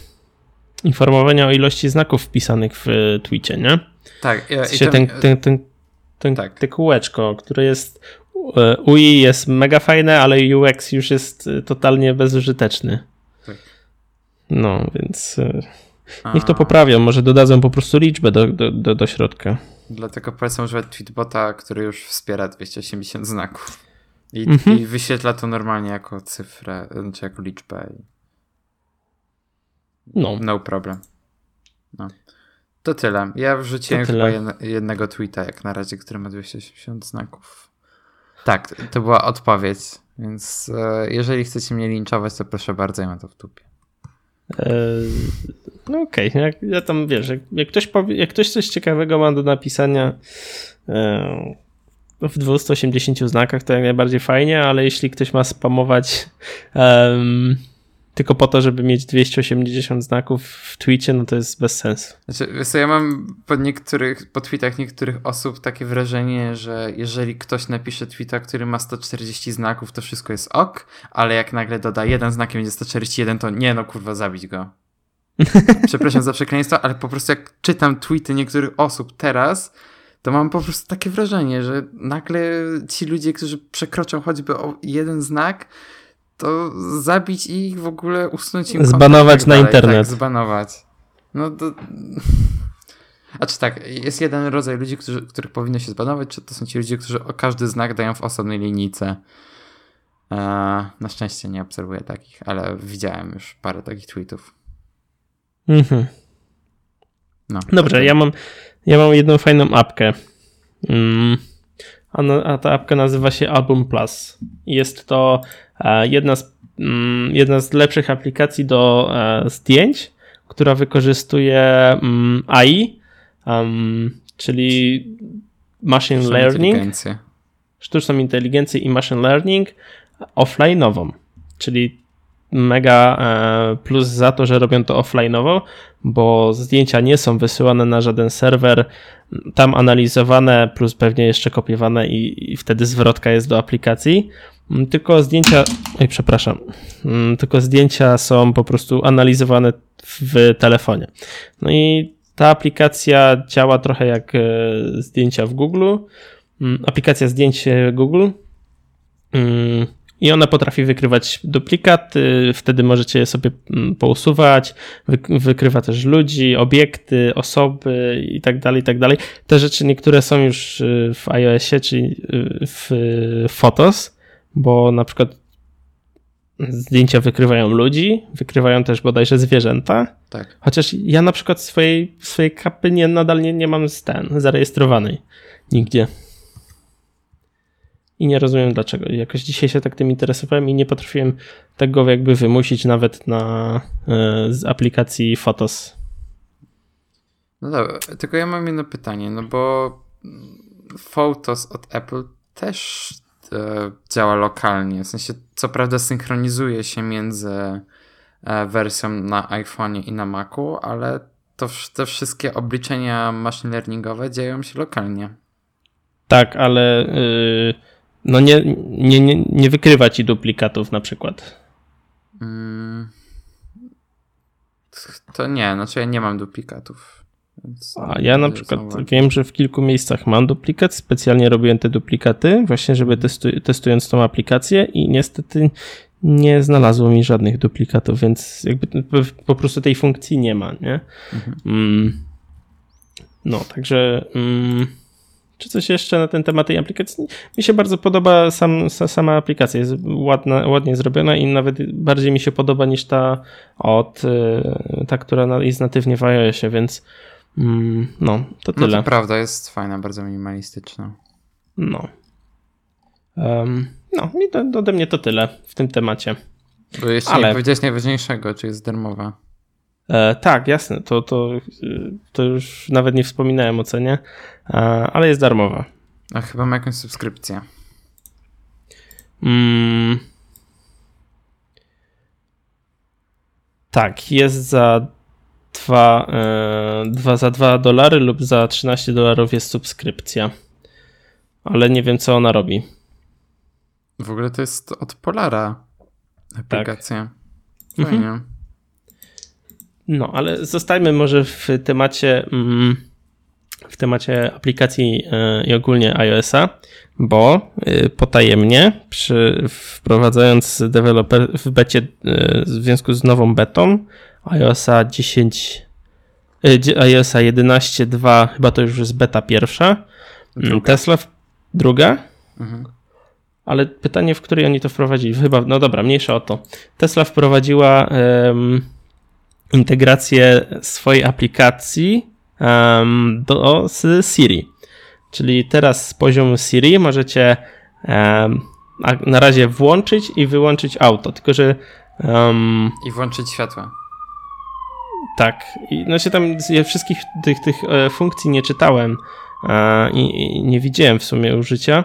informowania o ilości znaków wpisanych w tweetie, nie? Tak. W sensie ten, ten, ten, ten, tak. te kółeczko, które jest UI jest mega fajne, ale UX już jest y, totalnie bezużyteczny. Tak. No, więc y, niech to poprawią. Może dodadzą po prostu liczbę do, do, do, do środka. Dlatego polecam używać tweetbota, który już wspiera 280 znaków. I, mhm. I, wyświetla to normalnie jako cyfrę, znaczy jako liczbę. No. No problem. No. To tyle. Ja wrzuciłem to chyba jednego tweeta jak na razie, który ma 280 znaków. Tak, to była odpowiedź. Więc e, jeżeli chcecie mnie linczować, to proszę bardzo, ja mam to w tupie. E, no okej, okay. jak, ja tam wiesz, jak, jak, ktoś powie, jak ktoś coś ciekawego ma do napisania e, w 280 znakach, to jak najbardziej fajnie, ale jeśli ktoś ma spamować tylko po to, żeby mieć 280 znaków w tweetie, no to jest bez sensu. Znaczy, wiesz ja mam po niektórych, po tweetach niektórych osób takie wrażenie, że jeżeli ktoś napisze tweeta, który ma 140 znaków, to wszystko jest ok, ale jak nagle doda jeden znak i będzie 141, to nie no kurwa, zabić go. Przepraszam za przekleństwo, ale po prostu jak czytam tweety niektórych osób teraz, to mam po prostu takie wrażenie, że nagle ci ludzie, którzy przekroczą choćby o jeden znak, to zabić ich w ogóle, usunąć im Zbanować tak na internet. Tak, zbanować. No to... A czy tak, jest jeden rodzaj ludzi, którzy, których powinno się zbanować, czy to są ci ludzie, którzy o każdy znak dają w osobnej linijce. Eee, na szczęście nie obserwuję takich, ale widziałem już parę takich tweetów. Mhm. No, Dobrze, tak ja mam, ja mam jedną fajną apkę. Mm. A, a ta apka nazywa się Album Plus. Jest to jedna z, mm, jedna z lepszych aplikacji do e, zdjęć, która wykorzystuje mm, AI, czyli machine learning, sztuczną inteligencję i machine learning offline'ową. czyli mega e, plus za to, że robią to offline'owo, bo zdjęcia nie są wysyłane na żaden serwer, tam analizowane, plus pewnie jeszcze kopiowane i, i wtedy zwrotka jest do aplikacji. Mm, tylko zdjęcia, oj, przepraszam, mm, tylko zdjęcia są po prostu analizowane w telefonie. No i ta aplikacja działa trochę jak e, zdjęcia w Google. Mm, aplikacja zdjęć Google i ona potrafi wykrywać duplikaty, wtedy możecie je sobie mm, pousuwać, wykrywa też ludzi, obiekty, osoby i tak dalej, i tak dalej. Te rzeczy niektóre są już y, w iOSie, czyli y, w Photos, bo na przykład zdjęcia wykrywają ludzi, wykrywają też bodajże zwierzęta. Tak. Chociaż ja na przykład swojej, swojej kapy nie, nadal nie, nie mam z ten, zarejestrowanej nigdzie. I nie rozumiem dlaczego. Jakoś dzisiaj się tak tym interesowałem i nie potrafiłem tego jakby wymusić nawet na e, z aplikacji Photos. No dobra, tylko ja mam jedno pytanie, no bo Photos od Apple też e, działa lokalnie. W sensie, co prawda synchronizuje się między e, wersją na iPhone i na Macu, ale to te wszystkie obliczenia machine learningowe dzieją się lokalnie. Tak, ale yy, no nie, nie, nie, nie wykrywa ci duplikatów na przykład. Hmm. To nie, znaczy ja nie mam duplikatów. A ja na przykład wiem, że w kilku miejscach mam duplikat, specjalnie robiłem te duplikaty, właśnie żeby mhm. testu testując tą aplikację i niestety nie znalazło mi żadnych duplikatów, więc jakby po prostu tej funkcji nie ma, nie? Mhm. Mm. No, także... Mm czy coś jeszcze na ten temat tej aplikacji? Mi się bardzo podoba sam, sama aplikacja, jest ładna, ładnie zrobiona i nawet bardziej mi się podoba niż ta od, y, ta, która jest natywnie w iOSie, więc mm, no, to tyle. No to prawda, jest fajna, bardzo minimalistyczna. No. Um, no i to, ode mnie to tyle w tym temacie. Bo jeszcze Ale... nie powiedziałeś najważniejszego, czy jest darmowa. E, tak, jasne, to, to, to już nawet nie wspominałem o cenie, e, ale jest darmowa. A chyba ma jakąś subskrypcję. Mm. Tak, jest za 2, e, 2 za 2 dolary lub za 13 dolarów jest subskrypcja. Ale nie wiem, co ona robi. W ogóle to jest od Polara aplikacja. Tak. Fajnie. Mhm. No, ale zostajmy może w temacie mm, w temacie aplikacji e, i ogólnie iOS-a, bo e, potajemnie przy, wprowadzając deweloper w becie e, w związku z nową betą iOS-a 10 iOS-a 11.2 chyba to już jest beta pierwsza druga. Tesla w, druga mhm. ale pytanie w której oni to wprowadzili chyba, no dobra, mniejsza o to Tesla wprowadziła um, integrację swojej aplikacji do z Siri. Czyli teraz z poziomu Siri możecie na razie włączyć i wyłączyć auto, tylko że um, i włączyć światła. Tak. I no się tam ja wszystkich tych, tych e, funkcji nie czytałem e, i, i nie widziałem w sumie użycia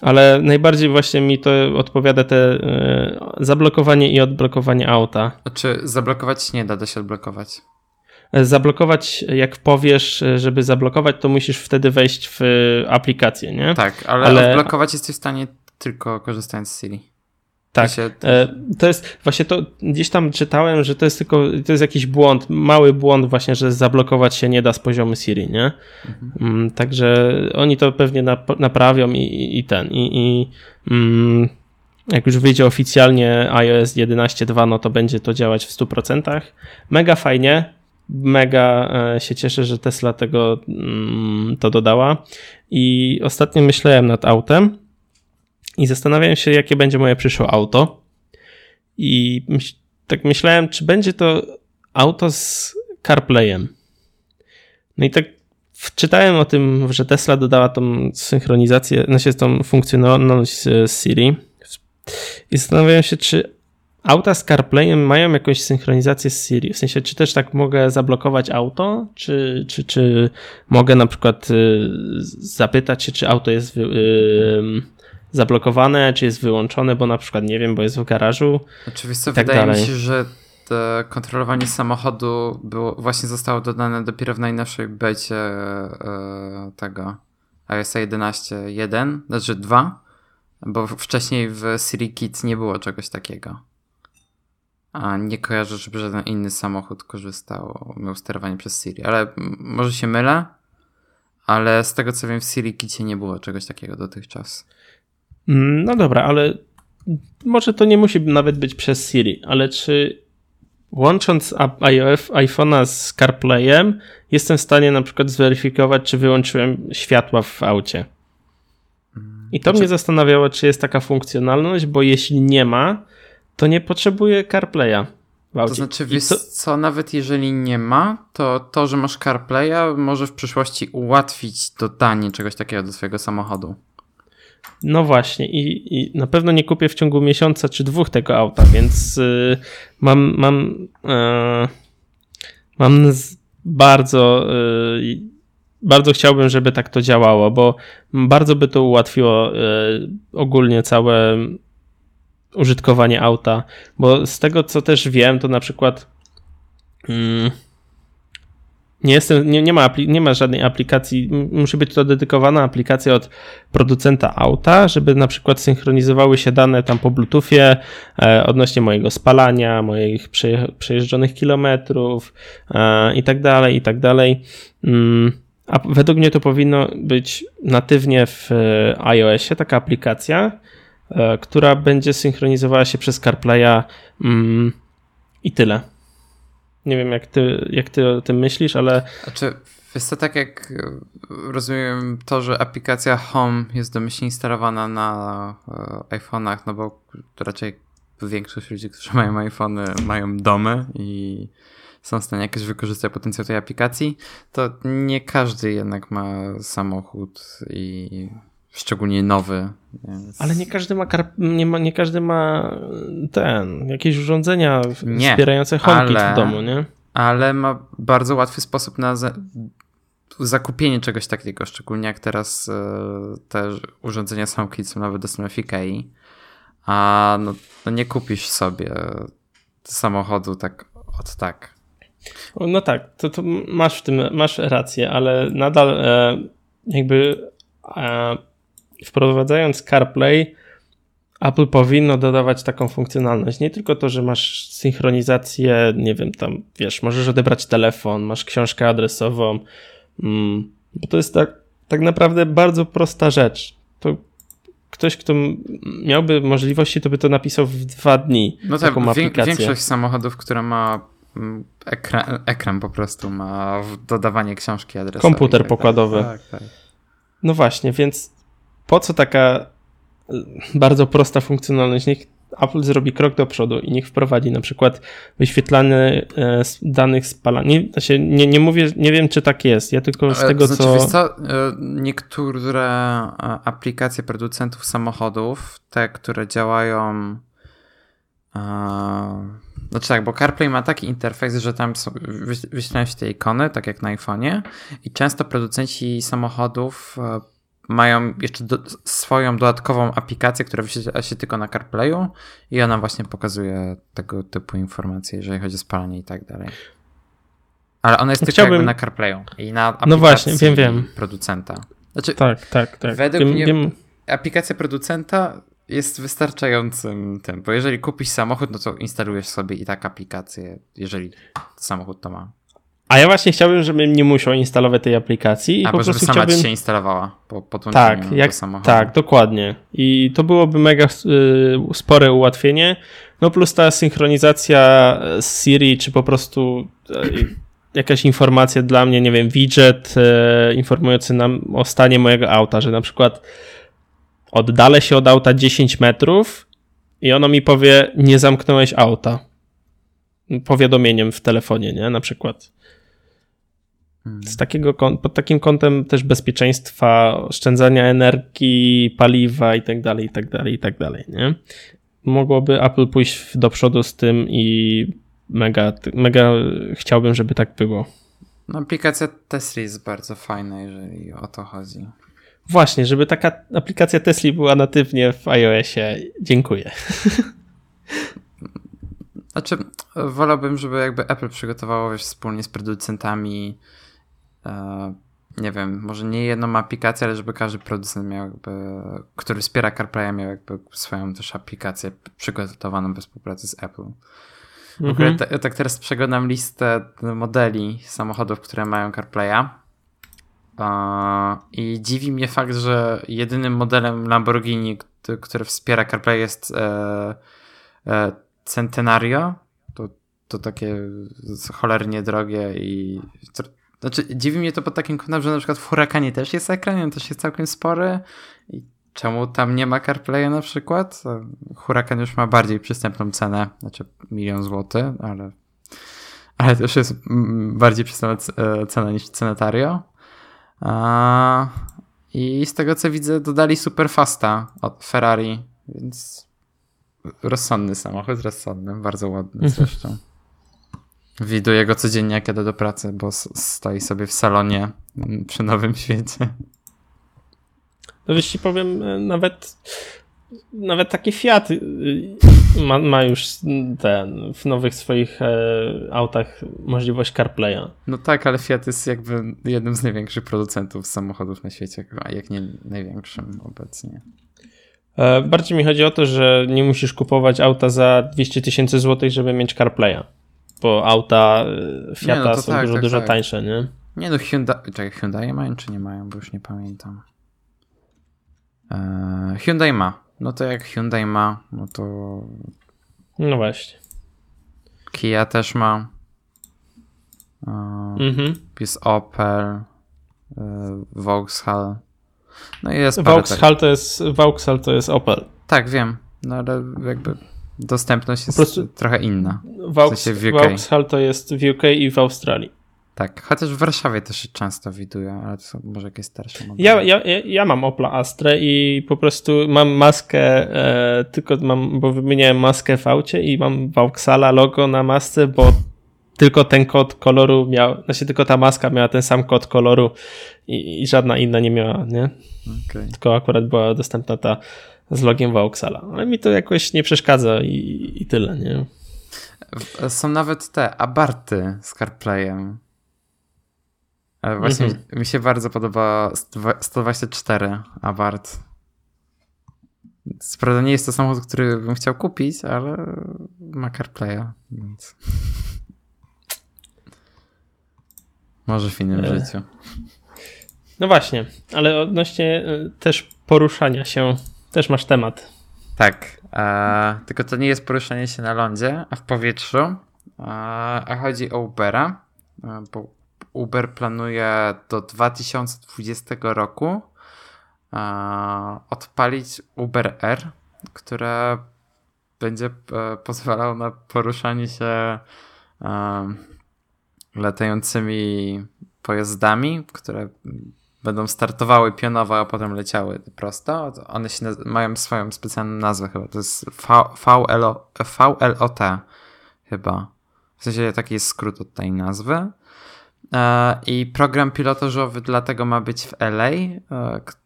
ale najbardziej właśnie mi to odpowiada te e, zablokowanie i odblokowanie auta. Znaczy zablokować nie da, da się odblokować. E, zablokować, jak powiesz, e, żeby zablokować, to musisz wtedy wejść w aplikację, nie? Tak, ale, ale... odblokować jesteś w stanie tylko korzystając z Siri. Tak, to jest właśnie to, gdzieś tam czytałem, że to jest tylko, to jest jakiś błąd, mały błąd właśnie, że zablokować się nie da z poziomu Siri, nie? Mhm. Mm, także oni to pewnie naprawią i, i ten, i, i mm, jak już wyjdzie oficjalnie iOS 11.2, no to będzie to działać w 100%. Mega fajnie, mega e, się cieszę, że Tesla tego mm, to dodała i ostatnio myślałem nad autem, i zastanawiałem się, jakie będzie moje przyszłe auto. I myśl, tak myślałem, czy będzie to auto z CarPlayem. No i tak wczytałem o tym, że Tesla dodała tą synchronizację, znaczy tą funkcjonalność z Siri. I zastanawiałem się, czy auta z CarPlayem mają jakąś synchronizację z Siri. W sensie, czy też tak mogę zablokować auto, czy, czy, czy mogę na przykład y, zapytać się, czy auto jest. Zablokowane, czy jest wyłączone, bo na przykład nie wiem, bo jest w garażu. Oczywiście tak wydaje dalej. mi się, że kontrolowanie samochodu było, właśnie zostało dodane dopiero w najnowszej becie e, tego iOS 11.1, znaczy 2, bo wcześniej w Siri Kids nie było czegoś takiego. A nie kojarzę, żeby żaden inny samochód korzystał, miał sterowanie przez Siri, ale może się mylę, ale z tego co wiem w Siri Kidzie nie było czegoś takiego dotychczas. Mm, no dobra, ale może to nie musi nawet być przez Siri, ale czy łącząc iPhone'a z CarPlayem jestem w stanie na przykład zweryfikować, czy wyłączyłem światła w aucie. I to znaczy... mnie zastanawiało, czy jest taka funkcjonalność, bo jeśli nie ma, to nie potrzebuję CarPlaya. To znaczy, wiesz to... co, nawet jeżeli nie ma, to to, że masz CarPlaya może w przyszłości ułatwić dodanie czegoś takiego do swojego samochodu. No właśnie i, i na pewno nie kupię w ciągu miesiąca czy dwóch tego auta, więc yy, mam mam yy, mam bardzo yy, bardzo chciałbym, żeby tak to działało, bo bardzo by to ułatwiło y, ogólnie całe użytkowanie auta, bo z tego co też wiem, to na przykład mm, nie, jestem, nie, nie, ma, nie ma żadnej aplikacji, musi być to dedykowana aplikacja od producenta auta, żeby na przykład synchronizowały się dane tam po Bluetoothie e, odnośnie mojego spalania, moich przejeżdżonych kilometrów e, i tak dalej, i tak dalej. Mm, a według mnie to powinno być natywnie w e, iOSie taka aplikacja, e, która będzie synchronizowała się przez CarPlaya mm, i tyle. Nie wiem, jak ty, jak ty o tym myślisz, ale. Znaczy, jest to tak jak rozumiem to, że aplikacja Home jest domyślnie instalowana na e, iPhone'ach, no bo raczej większość ludzi, którzy mają iPhony, mają domy i są w stanie jakoś wykorzystać potencjał tej aplikacji, to nie każdy jednak ma samochód i szczególnie nowy. Więc... Ale nie każdy ma, nie, ma, nie każdy ma ten, jakieś urządzenia nie, wspierające HomeKit ale, w domu, nie? Ale ma bardzo łatwy sposób na za zakupienie czegoś takiego, szczególnie jak teraz y, te urządzenia HomeKit są nawet dostępne w Ikei. A no, no nie kupisz sobie samochodu tak od tak. No tak, to, to masz w tym, masz rację, ale nadal e, jakby e, wprowadzając CarPlay, Apple powinno dodawać taką funkcjonalność. Nie tylko to, że masz synchronizację, nie wiem, tam wiesz, możesz odebrać telefon, masz książkę adresową, mm, bo to jest tak, tak naprawdę bardzo prosta rzecz. To ktoś, kto miałby możliwości, to by to napisał w dwa dni. No tak, taką aplikację. większość samochodów, która ma mm, ekran, ekran po prostu ma dodawanie książki adresowej. Komputer tak pokładowy. Tak, tak. No właśnie, więc po co taka y, bardzo prosta funkcjonalność? Niech Apple zrobi krok do przodu i niech wprowadzi na przykład wyświetlanie e, danych spalania. Nie, znaczy nie, nie mówię, nie wiem czy tak jest, ja tylko z tego znaczy, co... co... E, niektóre e, aplikacje producentów samochodów, te, które działają znaczy tak, bo CarPlay ma taki interfejs, że tam są, wyświetlają się te ikony, tak jak na iPhone'ie i często producenci samochodów mają jeszcze do, swoją dodatkową aplikację, która wyświetla się tylko na CarPlayu i ona właśnie pokazuje tego typu informacje, jeżeli chodzi o spalanie i tak dalej. Ale ona jest tylko Chciałbym... na CarPlayu i na aplikacji no właśnie, wiem, wiem. producenta. Znaczy, tak, tak, tak. Według wiem, mnie wiem. aplikacja producenta jest wystarczającym tym, bo jeżeli kupisz samochód, no to instalujesz sobie i tak aplikację, jeżeli samochód to ma. A ja właśnie chciałbym, żebym nie musiał instalować tej aplikacji. I A, po prostu sama chciałbym... się instalowała po podłączeniu tak, jak. Tak, dokładnie. I to byłoby mega y, spore ułatwienie. No plus ta synchronizacja z Siri, czy po prostu y, jakaś informacja dla mnie, nie wiem, widget y, informujący nam o stanie mojego auta, że na przykład oddalę się od auta 10 metrów i ono mi powie, nie zamknąłeś auta. Powiadomieniem w telefonie, nie? Na przykład. Z takiego, pod takim kątem też bezpieczeństwa, oszczędzania energii, paliwa i tak dalej, i tak dalej, i tak dalej, nie? Mogłoby Apple pójść do przodu z tym i mega, mega chciałbym, żeby tak było. No, aplikacja Tesla jest bardzo fajna, jeżeli o to chodzi. Właśnie, żeby taka aplikacja Tesla była natywnie w iOSie. Dziękuję. Znaczy, wolałbym, żeby jakby Apple przygotowało wiesz, wspólnie z producentami nie wiem, może nie jedną aplikację, ale żeby każdy producent miał jakby, który wspiera CarPlay, miał jakby swoją też aplikację przygotowaną we współpracy z Apple. W ogóle mhm. tak teraz przeglądam listę modeli samochodów, które mają CarPlaya. I dziwi mnie fakt, że jedynym modelem Lamborghini, który wspiera CarPlay jest e, e, Centenario. To, to takie cholernie drogie i znaczy, dziwi mnie to pod takim kątem, że na przykład w Huracanie też jest ekran, on też jest całkiem spory. I czemu tam nie ma CarPlaya na przykład? Huracan już ma bardziej przystępną cenę, znaczy milion złotych, ale, ale też jest bardziej przystępna e, cena niż Cenetario. A, I z tego co widzę, dodali Superfasta od Ferrari, więc rozsądny samochód, rozsądny, bardzo ładny zresztą. Widuję go codziennie, jak jadę do pracy, bo stoi sobie w salonie przy Nowym Świecie. No wiesz, ci powiem, e, nawet nawet taki Fiat y, ma, ma już ten, w nowych swoich e, autach możliwość CarPlaya. No tak, ale Fiat jest jakby jednym z największych producentów samochodów na świecie, a jak nie największym obecnie. E, bardziej mi chodzi o to, że nie musisz kupować auta za 200 tysięcy złotych, żeby mieć CarPlaya bo auta y, Fiata no są tak, dużo, tak, dużo tak. tańsze, nie? Nie no, Hyundai, czekaj, Hyundai mają czy nie mają, bo już nie pamiętam. Eee, Hyundai ma. No to jak Hyundai ma, no to... No właśnie. Kia też ma. Eee, mhm. Jest Opel, e, Vauxhall. No i jest Vauxhall to jest Vauxhall to jest Opel. Tak, wiem. No ale jakby dostępność jest prostu trochę inna. Vaux, w sensie w Vauxhall to jest w UK i w Australii. Tak, chociaż w Warszawie też się często widują, ale to są może jakieś starsze modele. Ja, ja, ja mam Opla Astra i po prostu mam maskę, e, tylko mam, bo wymieniałem maskę w aucie i mam Vauxhalla logo na masce, bo tylko ten kod koloru miał, znaczy tylko ta maska miała ten sam kod koloru i, i żadna inna nie miała, nie? Okay. Tylko akurat była dostępna ta z logiem Vauxhalla. Ale mi to jakoś nie przeszkadza i, i tyle, nie? Są nawet te abarty z CarPlayem. Właśnie mm -hmm. mi się bardzo podoba 124 Abart. Prawda nie jest to samochód, który bym chciał kupić, ale ma CarPlaya, więc... Może w innym e... życiu. No właśnie, ale odnośnie e, też poruszania się też masz temat. Tak, e, tylko to nie jest poruszanie się na lądzie, a w powietrzu. E, a chodzi o Ubera, e, bo Uber planuje do 2020 roku odpalić Uber Air, które będzie e, pozwalało na poruszanie się e, latającymi pojazdami, które będą startowały pionowo, a potem leciały prosto. One się mają swoją specjalną nazwę chyba. To jest VLO, VLOT chyba. W sensie taki jest skrót od tej nazwy. E, I program pilotażowy dlatego ma być w LA, e,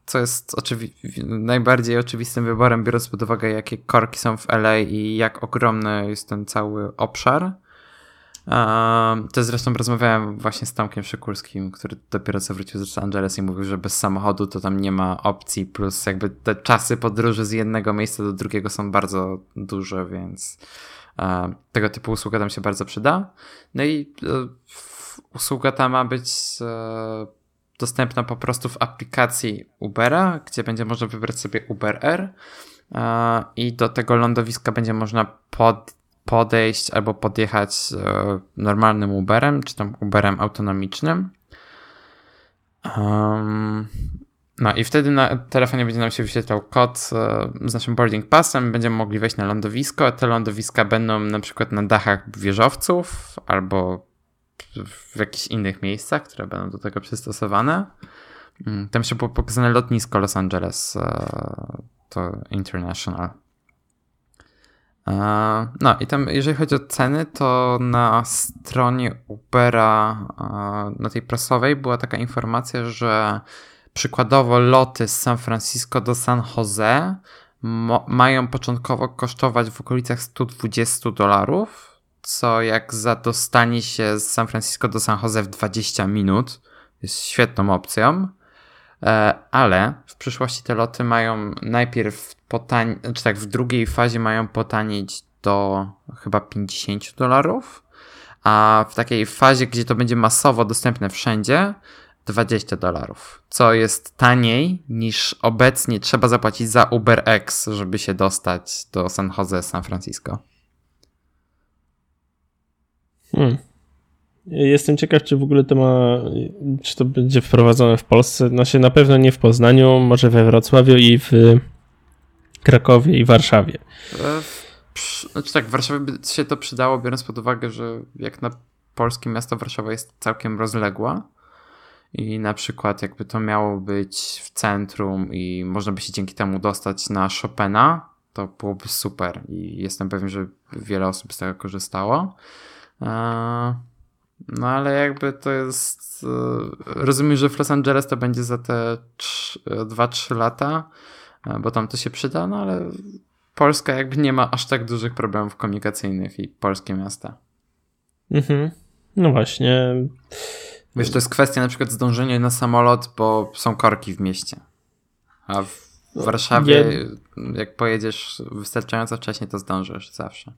co jest oczywi najbardziej oczywistym wyborem, biorąc pod uwagę, jakie korki są w LA i jak ogromny jest ten cały obszar. To zresztą rozmawiałem właśnie z Tomkiem Szykulskim, który dopiero co wrócił z Los Angeles i mówił, że bez samochodu to tam nie ma opcji, plus jakby te czasy podróży z jednego miejsca do drugiego są bardzo duże, więc tego typu usługa tam się bardzo przyda. No i e, usługa ta ma być e, dostępna po prostu w aplikacji Ubera, gdzie będzie można wybrać sobie Uber Air i do tego lądowiska będzie można pod podejść albo podjechać e, normalnym Uberem, czy tam Uberem autonomicznym. Um, no i wtedy na telefonie będzie nam się wyświetlał kod e, z naszym boarding passem, będziemy mogli wejść na lądowisko. Te lądowiska będą na przykład na dachach wieżowców albo w jakichś innych miejscach, które będą do tego przystosowane. Mm, tam się było pokazane lotnisko Los Angeles, e, to International. E, no i tam, jeżeli chodzi o ceny, to na stronie Ubera, e, na tej prasowej, była taka informacja, że przykładowo loty z San Francisco do San Jose mają początkowo kosztować w okolicach 120 dolarów, co jak za dostanie się z San Francisco do San Jose w 20 minut jest świetną opcją. E, ale w przyszłości te loty mają najpierw potanieć, czy tak w drugiej fazie mają potanieć do chyba 50 dolarów, a w takiej fazie, gdzie to będzie masowo dostępne wszędzie, 20 dolarów, co jest taniej niż obecnie trzeba zapłacić za UberX, żeby się dostać do San Jose, San Francisco. Hmm. Jestem ciekaw, czy w ogóle to ma, czy to będzie wprowadzone w Polsce. Znaczy na pewno nie w Poznaniu, może we Wrocławiu i w Krakowie i Warszawie. E, znaczy tak, w Warszawie by się to przydało, biorąc pod uwagę, że jak na polskie miasto Warszawa jest całkiem rozległa i na przykład jakby to miało być w centrum i można by się dzięki temu dostać na Chopina, to byłoby super i jestem pewien, że wiele osób z tego korzystało. E, no ale jakby to jest. E, rozumiem, że w Los Angeles to będzie za te 2-3 lata, bo tam to się przyda, no ale Polska jakby nie ma aż tak dużych problemów komunikacyjnych i polskie miasta. Mhm. No właśnie. Wiesz, to jest kwestia na przykład zdążenia na samolot, bo są korki w mieście. A w Warszawie, jak pojedziesz wystarczająco wcześnie, to zdążysz zawsze.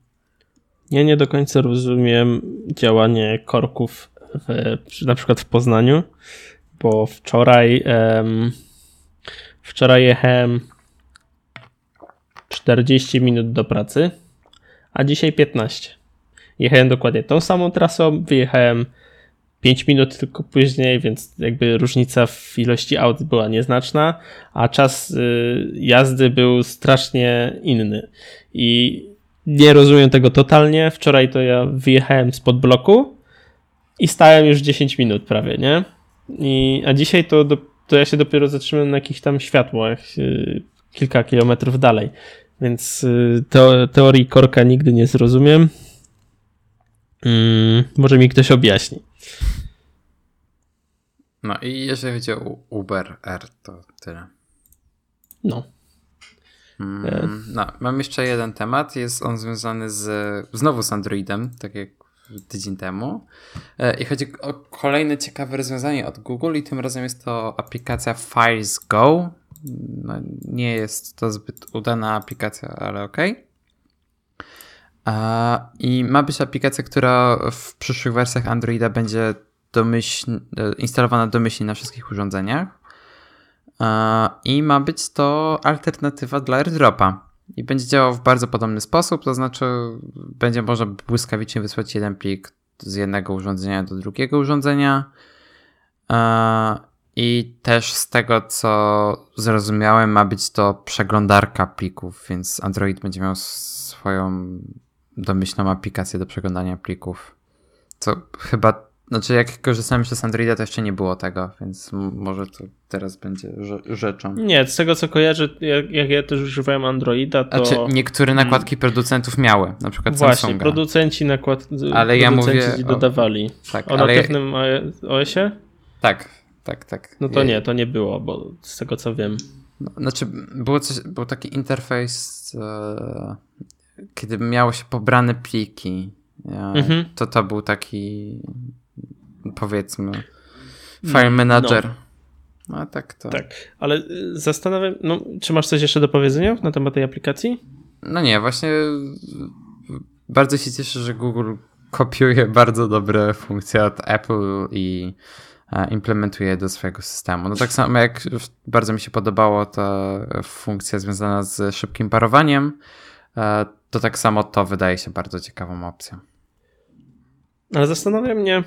Ja nie do końca rozumiem działanie korków w, na przykład w Poznaniu, bo wczoraj um, wczoraj jechałem 40 minut do pracy, a dzisiaj 15. Jechałem dokładnie tą samą trasą, wyjechałem 5 minut tylko później, więc jakby różnica w ilości aut była nieznaczna, a czas y, jazdy był strasznie inny. I nie rozumiem tego totalnie. Wczoraj to ja wyjechałem spod bloku i stałem już 10 minut prawie, nie? I, a dzisiaj to, to ja się dopiero zatrzymałem na jakichś tam światłach yy, kilka kilometrów dalej. Więc yy, te, teorii korka nigdy nie zrozumiem. Yy, może mi ktoś objaśni. No i jeżeli chodzi o Uber R, to tyle. No. Mm, no, mam jeszcze jeden temat. Jest on związany z znowu z Androidem, tak jak tydzień temu. E, I chodzi o kolejne ciekawe rozwiązanie od Google i tym razem jest to aplikacja Files Go. No, nie jest to zbyt udana aplikacja, ale ok. I ma być aplikacja, która w przyszłych wersjach Androida będzie domyśl, e, instalowana domyślnie na wszystkich urządzeniach. I ma być to alternatywa dla airdropa. I będzie działał w bardzo podobny sposób, to znaczy będzie można błyskawicznie wysłać jeden plik z jednego urządzenia do drugiego urządzenia. I też z tego, co zrozumiałem, ma być to przeglądarka plików, więc Android będzie miał swoją domyślną aplikację do przeglądania plików. Co chyba znaczy, jak korzystałem z Androida, to jeszcze nie było tego, więc może to teraz będzie rzeczą. Nie, z tego co kojarzę, jak, jak ja też używałem Androida, to. Znaczy, niektóre mm. nakładki producentów miały, na przykład Właśnie, Samsunga. producenci nakład. Ale ja mówię. dodawali. O, tak, o ale natywnym OS-ie? Tak, tak, tak. No to nie, to nie było, bo z tego co wiem. No, znaczy, było coś, był taki interfejs, e, kiedy miało się pobrane pliki. Ja, mhm. To to był taki powiedzmy File Manager. No. no tak to. Tak, ale y, zastanawiam, no, czy masz coś jeszcze do powiedzenia na temat tej aplikacji? No nie, właśnie bardzo się cieszę, że Google kopiuje bardzo dobre funkcje od Apple i e, implementuje do swojego systemu. No tak samo jak bardzo mi się podobało ta funkcja związana z szybkim parowaniem, e, to tak samo to wydaje się bardzo ciekawą opcją. Ale zastanawia mnie,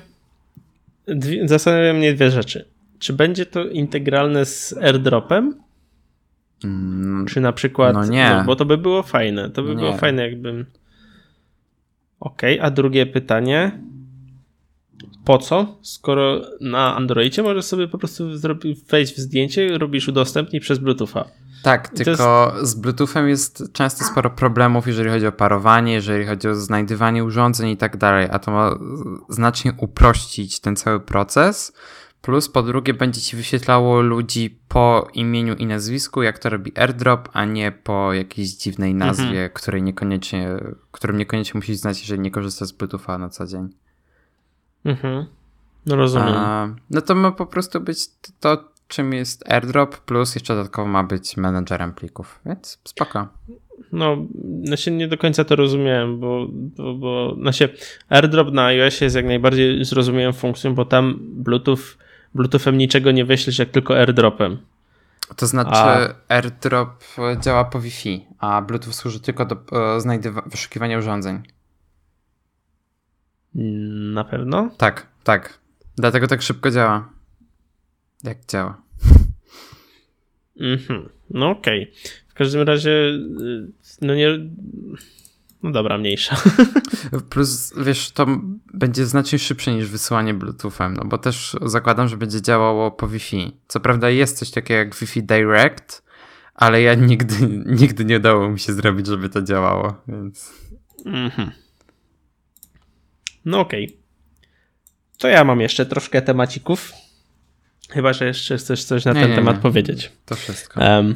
dwie, zastanawiają mnie dwie rzeczy. Czy będzie to integralne z airdropem? Mm, Czy na przykład. No nie. No, bo to by było fajne. To by nie. było fajne, jakbym. Okej, okay, a drugie pytanie. Po co? Skoro na Androidzie możesz sobie po prostu wejść w zdjęcie, robisz udostępnij przez Bluetootha. Tak, tylko jest... z Bluetoothem jest często sporo problemów, jeżeli chodzi o parowanie, jeżeli chodzi o znajdywanie urządzeń i tak dalej, a to ma znacznie uprościć ten cały proces, Plus po drugie będzie ci wyświetlało ludzi po imieniu i nazwisku, jak to robi AirDrop, a nie po jakiejś dziwnej nazwie, mhm. której niekoniecznie, którym niekoniecznie musisz znać, jeżeli nie korzystasz z Bluetootha na co dzień. Mhm. No rozumiem. A, no to ma po prostu być to, czym jest AirDrop, plus jeszcze dodatkowo ma być menedżerem plików, więc spoko. No, znaczy nie do końca to rozumiałem, bo, bo, bo znaczy AirDrop na iOSie jest jak najbardziej zrozumiałą funkcją, bo tam Bluetooth, Bluetoothem niczego nie wyślesz, jak tylko AirDropem. To znaczy a... AirDrop działa po Wi-Fi, a Bluetooth służy tylko do znajdywa- wyszukiwania urządzeń. Na pewno? Tak, tak. Dlatego tak szybko działa. Jak działa. Mhm. No okej. Okay. W każdym razie, y, no nie. No dobra, mniejsza. Plus, wiesz, to będzie znacznie szybsze niż wysyłanie Bluetoothem, no bo też zakładam, że będzie działało po Wi-Fi. Co prawda jest coś takiego jak Wi-Fi Direct, ale ja nigdy, nigdy nie udało mi się zrobić, żeby to działało, więc... Mhm. No okej. Okay. To ja mam jeszcze troszkę temacików. Chyba, że jeszcze chcesz coś na nie, ten nie, temat nie. powiedzieć. To wszystko. Um,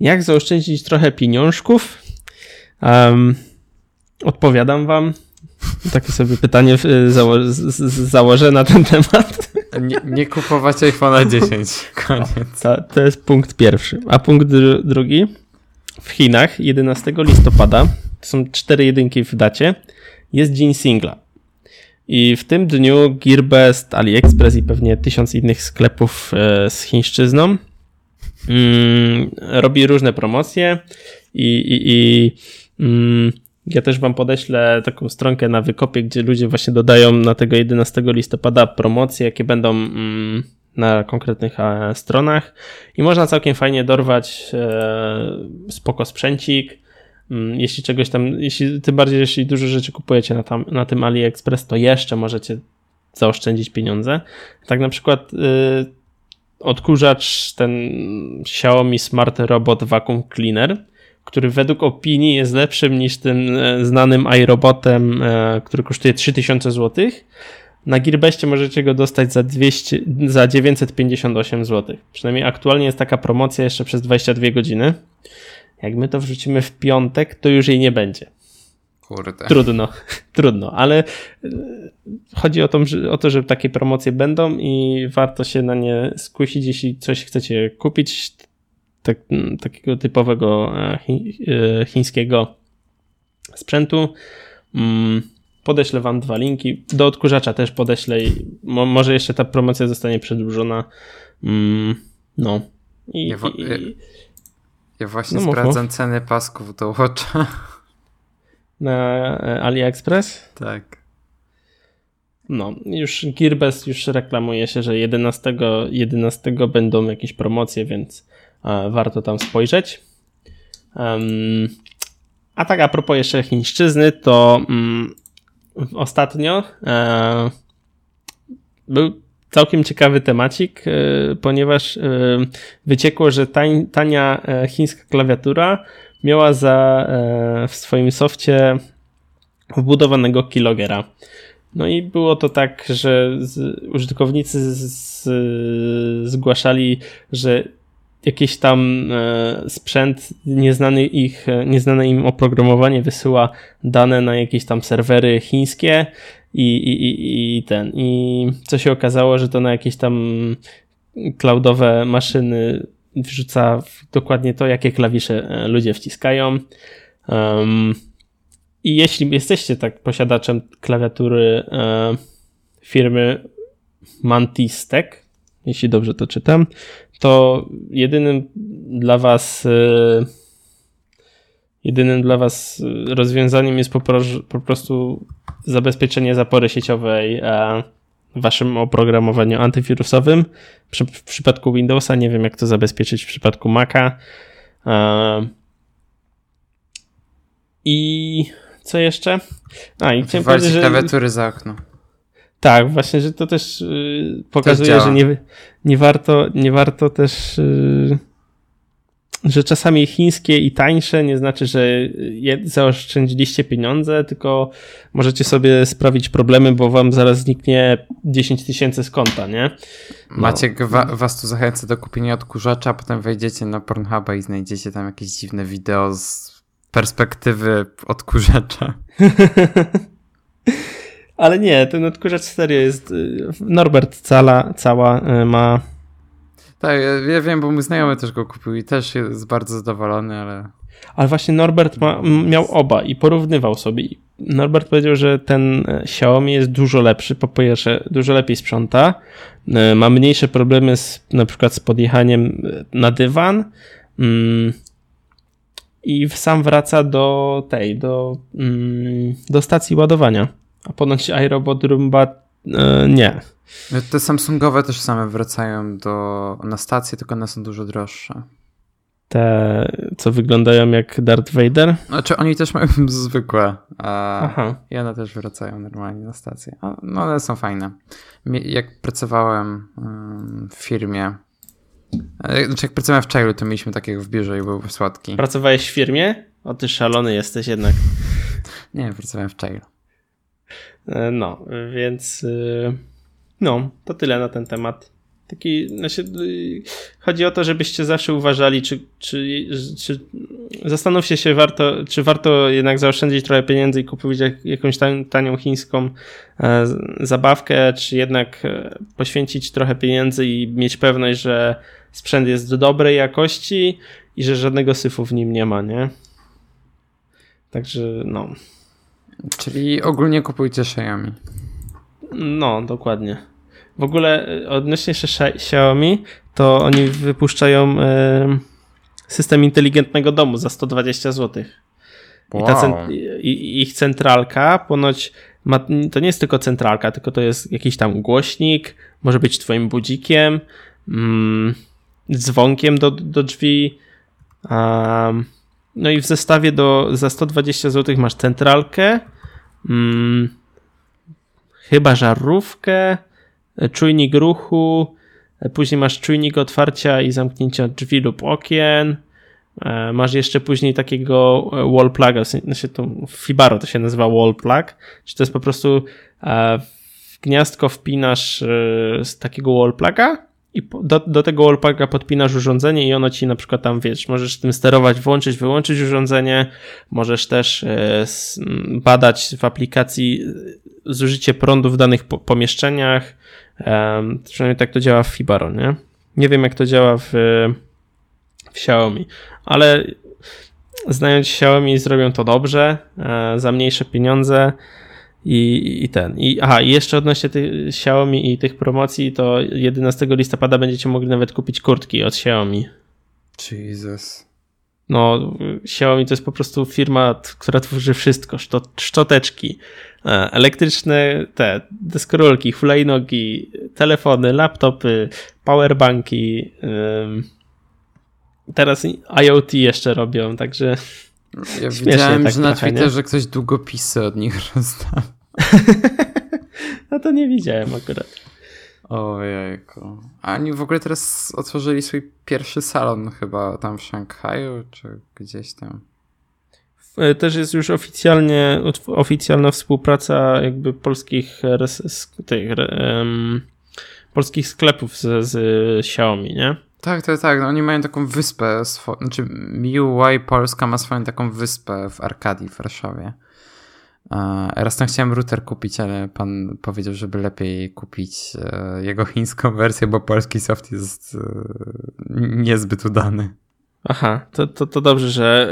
jak zaoszczędzić trochę pieniążków? Um, odpowiadam wam. Takie sobie pytanie zało założę na ten temat. Nie, nie kupować iPhone'a 10. Koniec. To, to jest punkt pierwszy. A punkt dru drugi. W Chinach 11 listopada, to są cztery jedynki w dacie, jest dzień singla. I w tym dniu Gearbest, AliExpress i pewnie tysiąc innych sklepów e, z chińszczyzną mm, robi różne promocje i, i, i mm, ja też wam podeślę taką stronkę na wykopie, gdzie ludzie właśnie dodają na tego 11 listopada promocje, jakie będą mm, na konkretnych e, stronach i można całkiem fajnie dorwać e, spoko sprzęcik, Mm, jeśli czegoś tam, jeśli, tym bardziej jeśli dużo rzeczy kupujecie na, tam, na tym AliExpress, to jeszcze możecie zaoszczędzić pieniądze. Tak na przykład y, odkurzacz ten Xiaomi Smart Robot Vacuum Cleaner, który według opinii jest lepszym niż tym e, znanym iRobotem, e, który kosztuje 3000 zł. Na Gearbestie możecie go dostać za, 200, za 958 zł. Przynajmniej aktualnie jest taka promocja jeszcze przez 22 godziny. Jak my to wrzucimy w piątek, to już jej nie będzie. Kurde. Trudno, trudno, ale e, chodzi o to, że, o to, że takie promocje będą i warto się na nie skusić, jeśli coś chcecie kupić tak, takiego typowego e, e, chińskiego sprzętu. Mm, podeślę wam dwa linki. Do odkurzacza też podeślę i może jeszcze ta promocja zostanie przedłużona. Mm, no. I, ja, i, ja właśnie no, sprawdzam mów. ceny pasków do Watcha. Na e, AliExpress? Tak. No, już Gearbest już reklamuje się, że 11, 11 będą jakieś promocje, więc e, warto tam spojrzeć. Um, a tak a propos jeszcze chińszczyzny, to um, ostatnio e, był całkiem ciekawy temacik, e, ponieważ e, wyciekło, że tania chińska klawiatura miała za, w swoim softie wbudowanego kilogera. No i było to tak, że użytkownicy z, z, zgłaszali, że jakiś tam sprzęt, nieznany ich, nieznane im oprogramowanie wysyła dane na jakieś tam serwery chińskie i, i, i ten. I co się okazało, że to na jakieś tam cloudowe maszyny wrzuca dokładnie to, jakie klawisze e, ludzie wciskają. Um, I jeśli jesteście tak posiadaczem klawiatury e, firmy Mantistek, jeśli dobrze to czytam, to jedynym dla Was e, jedynym dla Was rozwiązaniem jest po, prostu zabezpieczenie zapory sieciowej e, w Waszym oprogramowaniu antywirusowym. W przypadku Windowsa nie wiem, jak to zabezpieczyć w przypadku Maca. E, I co jeszcze? A, i chciałem powiedzieć, że... klawiatury za okno. Tak, właśnie, że to też yy, pokazuje, też że nie, nie, warto, nie warto też yy, że czasami chińskie i tańsze nie znaczy, że zaoszczędziliście pieniądze, tylko możecie sobie sprawić problemy, bo wam zaraz zniknie 10 tysięcy z konta, nie? No. Maciek wa was tu zachęca do kupienia odkurzacza, a potem wejdziecie na Pornhuba i znajdziecie tam jakieś dziwne wideo z perspektywy odkurzacza. Ale nie, ten odkurzacz serio jest. Y, Norbert cala, cała y, ma. Tak, ja wiem, bo mój znajomy też go kupił i też jest bardzo zadowolony, ale. Ale właśnie Norbert ma, miał oba i porównywał sobie. Norbert powiedział, że ten e, Xiaomi jest dużo lepszy. Po pierwsze, dużo lepiej sprząta. E, ma mniejsze problemy z, na przykład z podjechaniem e, na dywan. Mm, I sam wraca do tej, do, mm, do stacji ładowania. A ponoć iRobot Roomba nie. No, te Samsungowe też same wracają do, na stację, tylko one są dużo droższe te, co wyglądają jak Darth Vader? Znaczy oni też mają zwykłe, a Aha. i one też wracają normalnie na stację. No one są fajne. Jak pracowałem w firmie, e, znaczy jak pracowałem w Chailu, to mieliśmy takiego w biurze i był słodki. Pracowałeś w firmie? O, ty szalony jesteś jednak. Nie, pracowałem w Chailu. E, no, więc y, no, to tyle na ten temat. Taki, znaczy, chodzi o to, żebyście zawsze uważali, czy, czy, czy zastanówcie się, warto, czy warto jednak zaoszczędzić trochę pieniędzy i kupić jakąś tanią chińską e, zabawkę, czy jednak e, poświęcić trochę pieniędzy i mieć pewność, że sprzęt jest do dobrej jakości i że żadnego syfu w nim nie ma, nie? Także, no. Czyli ogólnie kupujcie Xiaomi. No, dokładnie. W ogóle e, odnośnie jeszcze Xiaomi, to oni wypuszczają e, system inteligentnego domu za 120 zł. Wow. I, ta i ich centralka ponoć ma, to nie jest tylko centralka, tylko to jest jakiś tam głośnik, może być twoim budzikiem, mm, dzwonkiem do, do drzwi. Um, no i w zestawie do, za 120 zł masz centralkę, mm, chyba żarówkę, czujnik ruchu, później masz czujnik otwarcia i zamknięcia drzwi lub okien, e, masz jeszcze później takiego e, wall pluga, znaczy to Fibaro to się nazywa wall plug, czy to jest po prostu e, w gniazdko wpinasz z takiego wall pluga i do, do tego wall pluga podpinasz urządzenie i ono ci na przykład tam, wiesz, możesz tym sterować, włączyć, wyłączyć urządzenie, możesz też badać w aplikacji zużycie prądu w danych pomieszczeniach, przynajmniej tak to działa w Fibaro, nie? Nie wiem, jak to działa w, w Xiaomi, ale znając Xiaomi, zrobią to dobrze, e, za mniejsze pieniądze i, i ten. I, aha, i jeszcze odnośnie tych Xiaomi i tych promocji, to 11 listopada będziecie mogli nawet kupić kurtki od Xiaomi. Jesus. No, Xiaomi to jest po prostu firma, która tworzy wszystko. Szczoteczki, e, elektryczne te deskorolki, hulajnogi, telefony, laptopy, powerbanki. Teraz IoT jeszcze robią, także ja widziałem, tak że na Twitterze ktoś długopisy od nich rozdał. no to nie widziałem akurat. Ojejku. A oni w ogóle teraz otworzyli swój pierwszy salon chyba tam w Szanghaju, czy gdzieś tam. E, też jest już oficjalnie oficjalna współpraca jakby polskich tych, um, polskich sklepów z, z Xiaomi, nie? Tak, tak, tak. No, oni mają taką wyspę, znaczy MIUI Polska ma swoją taką wyspę w Arkadii w Warszawie. Raz tam chciałem router kupić, ale pan powiedział, żeby lepiej kupić e, jego chińską wersję, bo polski soft jest e, niezbyt udany. Aha, to, to, to dobrze, że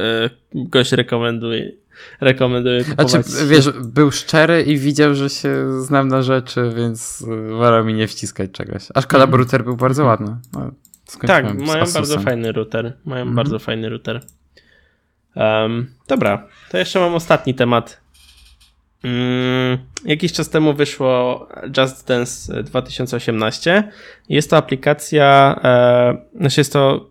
e, gość rekomenduje. Rekomenduję kupować. Znaczy, wiesz, był szczery i widział, że się znam na rzeczy, więc wolał mi nie wciskać czegoś. A szkoda, bo router był bardzo ładny. No, tak, mają bardzo fajny router. Mają mhm. bardzo fajny router. Um, dobra, to jeszcze mam ostatni temat Mm, jakiś czas temu wyszło Just Dance 2018. Jest to aplikacja, e, znaczy jest to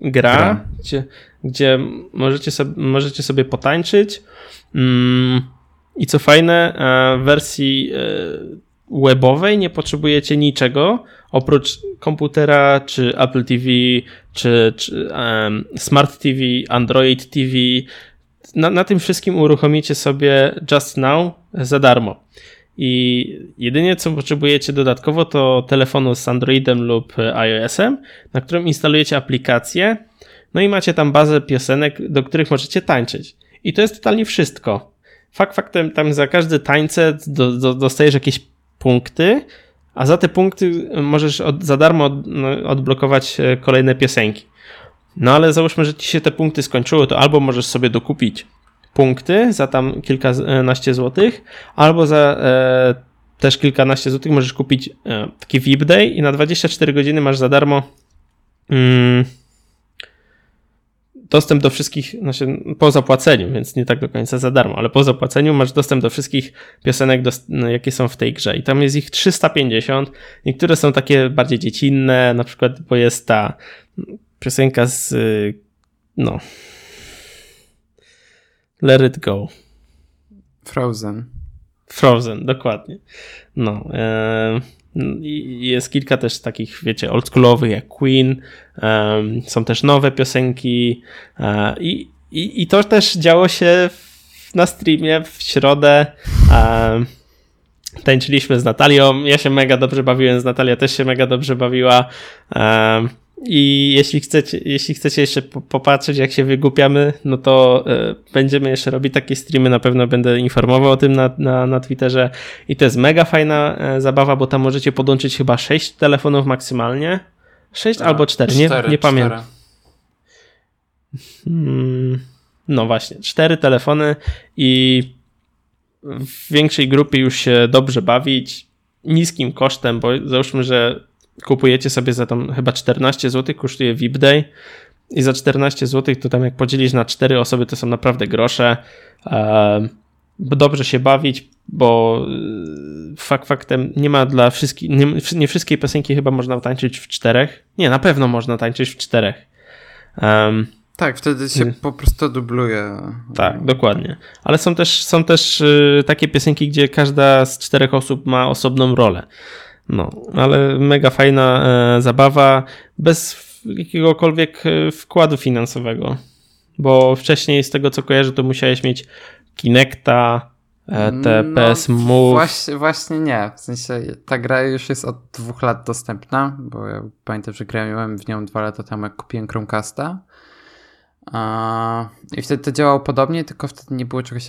gra, gra. Gdzie, gdzie możecie, sobie, możecie sobie potańczyć. Mm, I co fajne, e, w wersji e, webowej nie potrzebujecie niczego oprócz komputera, czy Apple TV, czy, czy um, Smart TV, Android TV. Na, na tym wszystkim uruchomicie sobie Just Now za darmo. I jedynie co potrzebujecie dodatkowo to telefonu z Androidem lub iOS-em, na którym instalujecie aplikację, no i macie tam bazę piosenek, do których możecie tańczyć. I to jest totalnie wszystko. Fakt faktem, tam za każdy tańce do, do, dostajesz jakieś punkty, a za te punkty możesz od, za darmo od, no, odblokować e, kolejne piosenki. No ale załóżmy, że ci się te punkty skończyły, to albo możesz sobie dokupić punkty za tam kilkanaście złotych, albo za e, też kilkanaście złotych możesz kupić e, taki VIP Day i na 24 godziny masz za darmo mm, dostęp do wszystkich, znaczy po zapłaceniu, więc nie tak do końca za darmo, ale po zapłaceniu masz dostęp do wszystkich piosenek, do, no, jakie są w tej grze. I tam jest ich 350. Niektóre są takie bardziej dziecinne, na przykład, bo jest ta piosenka z, no, Let It Go. Frozen. Frozen, dokładnie. No. E, jest kilka też takich, wiecie, oldschoolowych jak Queen. E, są też nowe piosenki. E, i, i, I to też działo się w, na streamie w środę. E, tańczyliśmy z Natalią. Ja się mega dobrze bawiłem z Natalia, też się mega dobrze bawiła. E, i jeśli chcecie, jeśli chcecie jeszcze popatrzeć, jak się wygłupiamy, no to y, będziemy jeszcze robić takie streamy. Na pewno będę informował o tym na, na, na Twitterze. I to jest mega fajna y, zabawa, bo tam możecie podłączyć chyba 6 telefonów maksymalnie. 6 A, albo 4, 4 nie, nie pamiętam. Hmm, no właśnie, 4 telefony i w większej grupie już się dobrze bawić. Niskim kosztem, bo załóżmy, że kupujecie sobie za tam chyba 14 zł, kosztuje VIP Day i za 14 zł to tam jak podzielisz na 4 osoby to są naprawdę grosze. Dobrze się bawić, bo y, fakt faktem nie ma dla wszystkich, nie, nie wszystkie piosenki chyba można tańczyć w czterech. Nie, na pewno można tańczyć w czterech. Um, tak, wtedy się po prostu dubluje. Tak, dokładnie. Ale są też, są też y, takie piosenki, gdzie każda z czterech osób ma osobną rolę. No, ale mega fajna e, zabawa, bez jakiegokolwiek e, wkładu finansowego. Bo wcześniej, z tego co kojarzę, to musiałeś mieć Kinecta, e, TPS no, Move. Właśnie, właśnie nie. W sensie ta gra już jest od dwóch lat dostępna, bo ja pamiętam, że grałem w nią dwa lata temu, jak kupiłem Chromecasta. I wtedy to działało podobnie, tylko wtedy nie było czegoś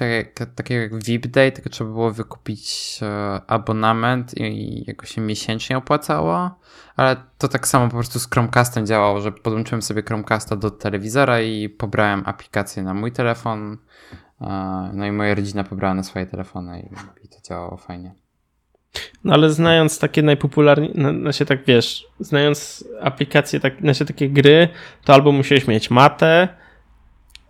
takiego jak VIP Day, tylko trzeba było wykupić e, abonament i jakoś się miesięcznie opłacało. Ale to tak samo po prostu z Chromecastem działało, że podłączyłem sobie Chromecasta do telewizora i pobrałem aplikację na mój telefon. No i moja rodzina pobrała na swoje telefony i, to działało fajnie. No ale znając takie najpopularniejsze, no, się tak wiesz, znając aplikacje, tak, znaczy takie gry, to albo musiałeś mieć matę,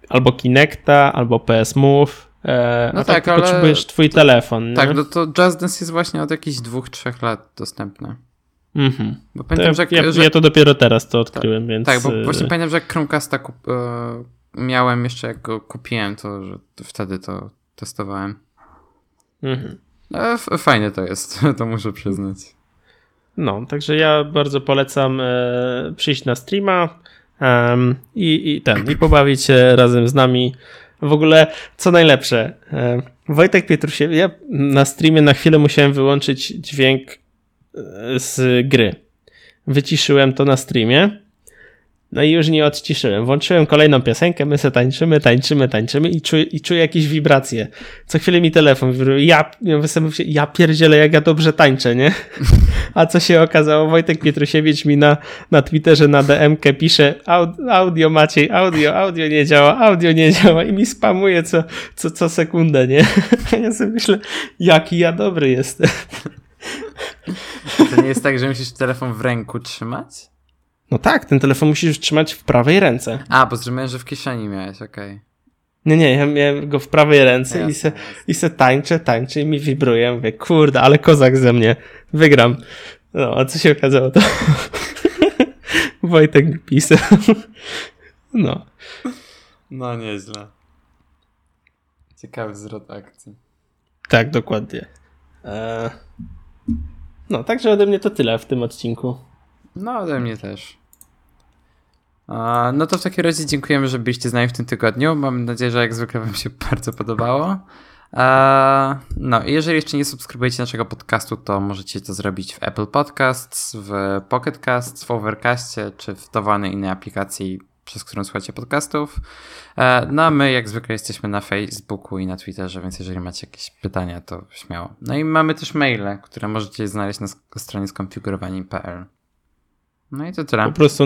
albo Kinecta, albo PS Move. E, no tak, tak ale... potrzebujesz twój to, telefon. Tak, no to Just Dance jest właśnie od jakichś dwóch, trzech lat dostępne. Mhm. Bo pamiętam, że, ja, że... ja to dopiero teraz to odkryłem, tak, więc... Tak, bo właśnie pamiętam, że jak Chromecasta kup... E, miałem jeszcze jak go kupiłem, to, że to wtedy to testowałem. Mhm. E, fajne to jest, to muszę przyznać. No, także ja bardzo polecam e, przyjść na streama, um, i, i ten, i pobawić się razem z nami. W ogóle, co najlepsze, Wojtek Pietrusiewicz, ja na streamie na chwilę musiałem wyłączyć dźwięk e, z gry. Wyciszyłem to na streamie no i już nie odciszyłem. Włączyłem kolejną piosenkę, my se tańczymy, tańczymy, tańczymy i czuję, i czuję jakieś wibracje. Co chwilę mi telefon wibruje. Ja, ja pierdzielę, jak ja dobrze tańczę, nie? A co się okazało? Wojtek Pietrusiewicz mi na, na Twitterze, na DM-kę pisze audio Maciej, audio, audio nie działa, audio nie działa i mi spamuje co, co, co sekundę, nie? Ja sobie myślę, jaki ja dobry jestem. To nie jest tak, że musisz telefon w ręku trzymać? No tak, ten telefon musisz trzymać w prawej ręce. A, bo zrozumiałem, że w kieszeni miałeś, okej. Okay. Nie, nie, ja miałem go w prawej ręce i, se, i se tańczę, tańczę i mi wibruje. Mówię, kurde, ale kozak ze mnie. Wygram. No, a co się okazało to? Wojtek pisał. no. No, nieźle. Ciekawy zwrot akcji. Tak, dokładnie. E... No, także ode mnie to tyle w tym odcinku. No, ode mnie też. No to w takim razie dziękujemy, że byliście z nami w tym tygodniu. Mam nadzieję, że jak zwykle Wam się bardzo podobało. No, jeżeli jeszcze nie subskrybujecie naszego podcastu, to możecie to zrobić w Apple Podcasts, w Pocket Casts, w Overcastie czy w dowolnej innej aplikacji, przez którą słuchacie podcastów. E, no a my jak zwykle jesteśmy na Facebooku i na Twitterze, więc jeżeli macie jakieś pytania, to śmiało. No i mamy też maile, które możecie znaleźć na stronie skonfigurowani.pl. No i to tyle. Po prostu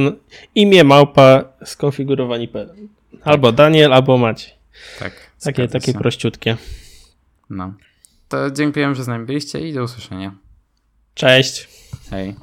imię małpa skonfigurowani.pl. Albo Daniel, albo Maciej. Tak. Takie, takie prościutkie. No. To dziękuję, że z nami byliście i do usłyszenia. Cześć. Hej.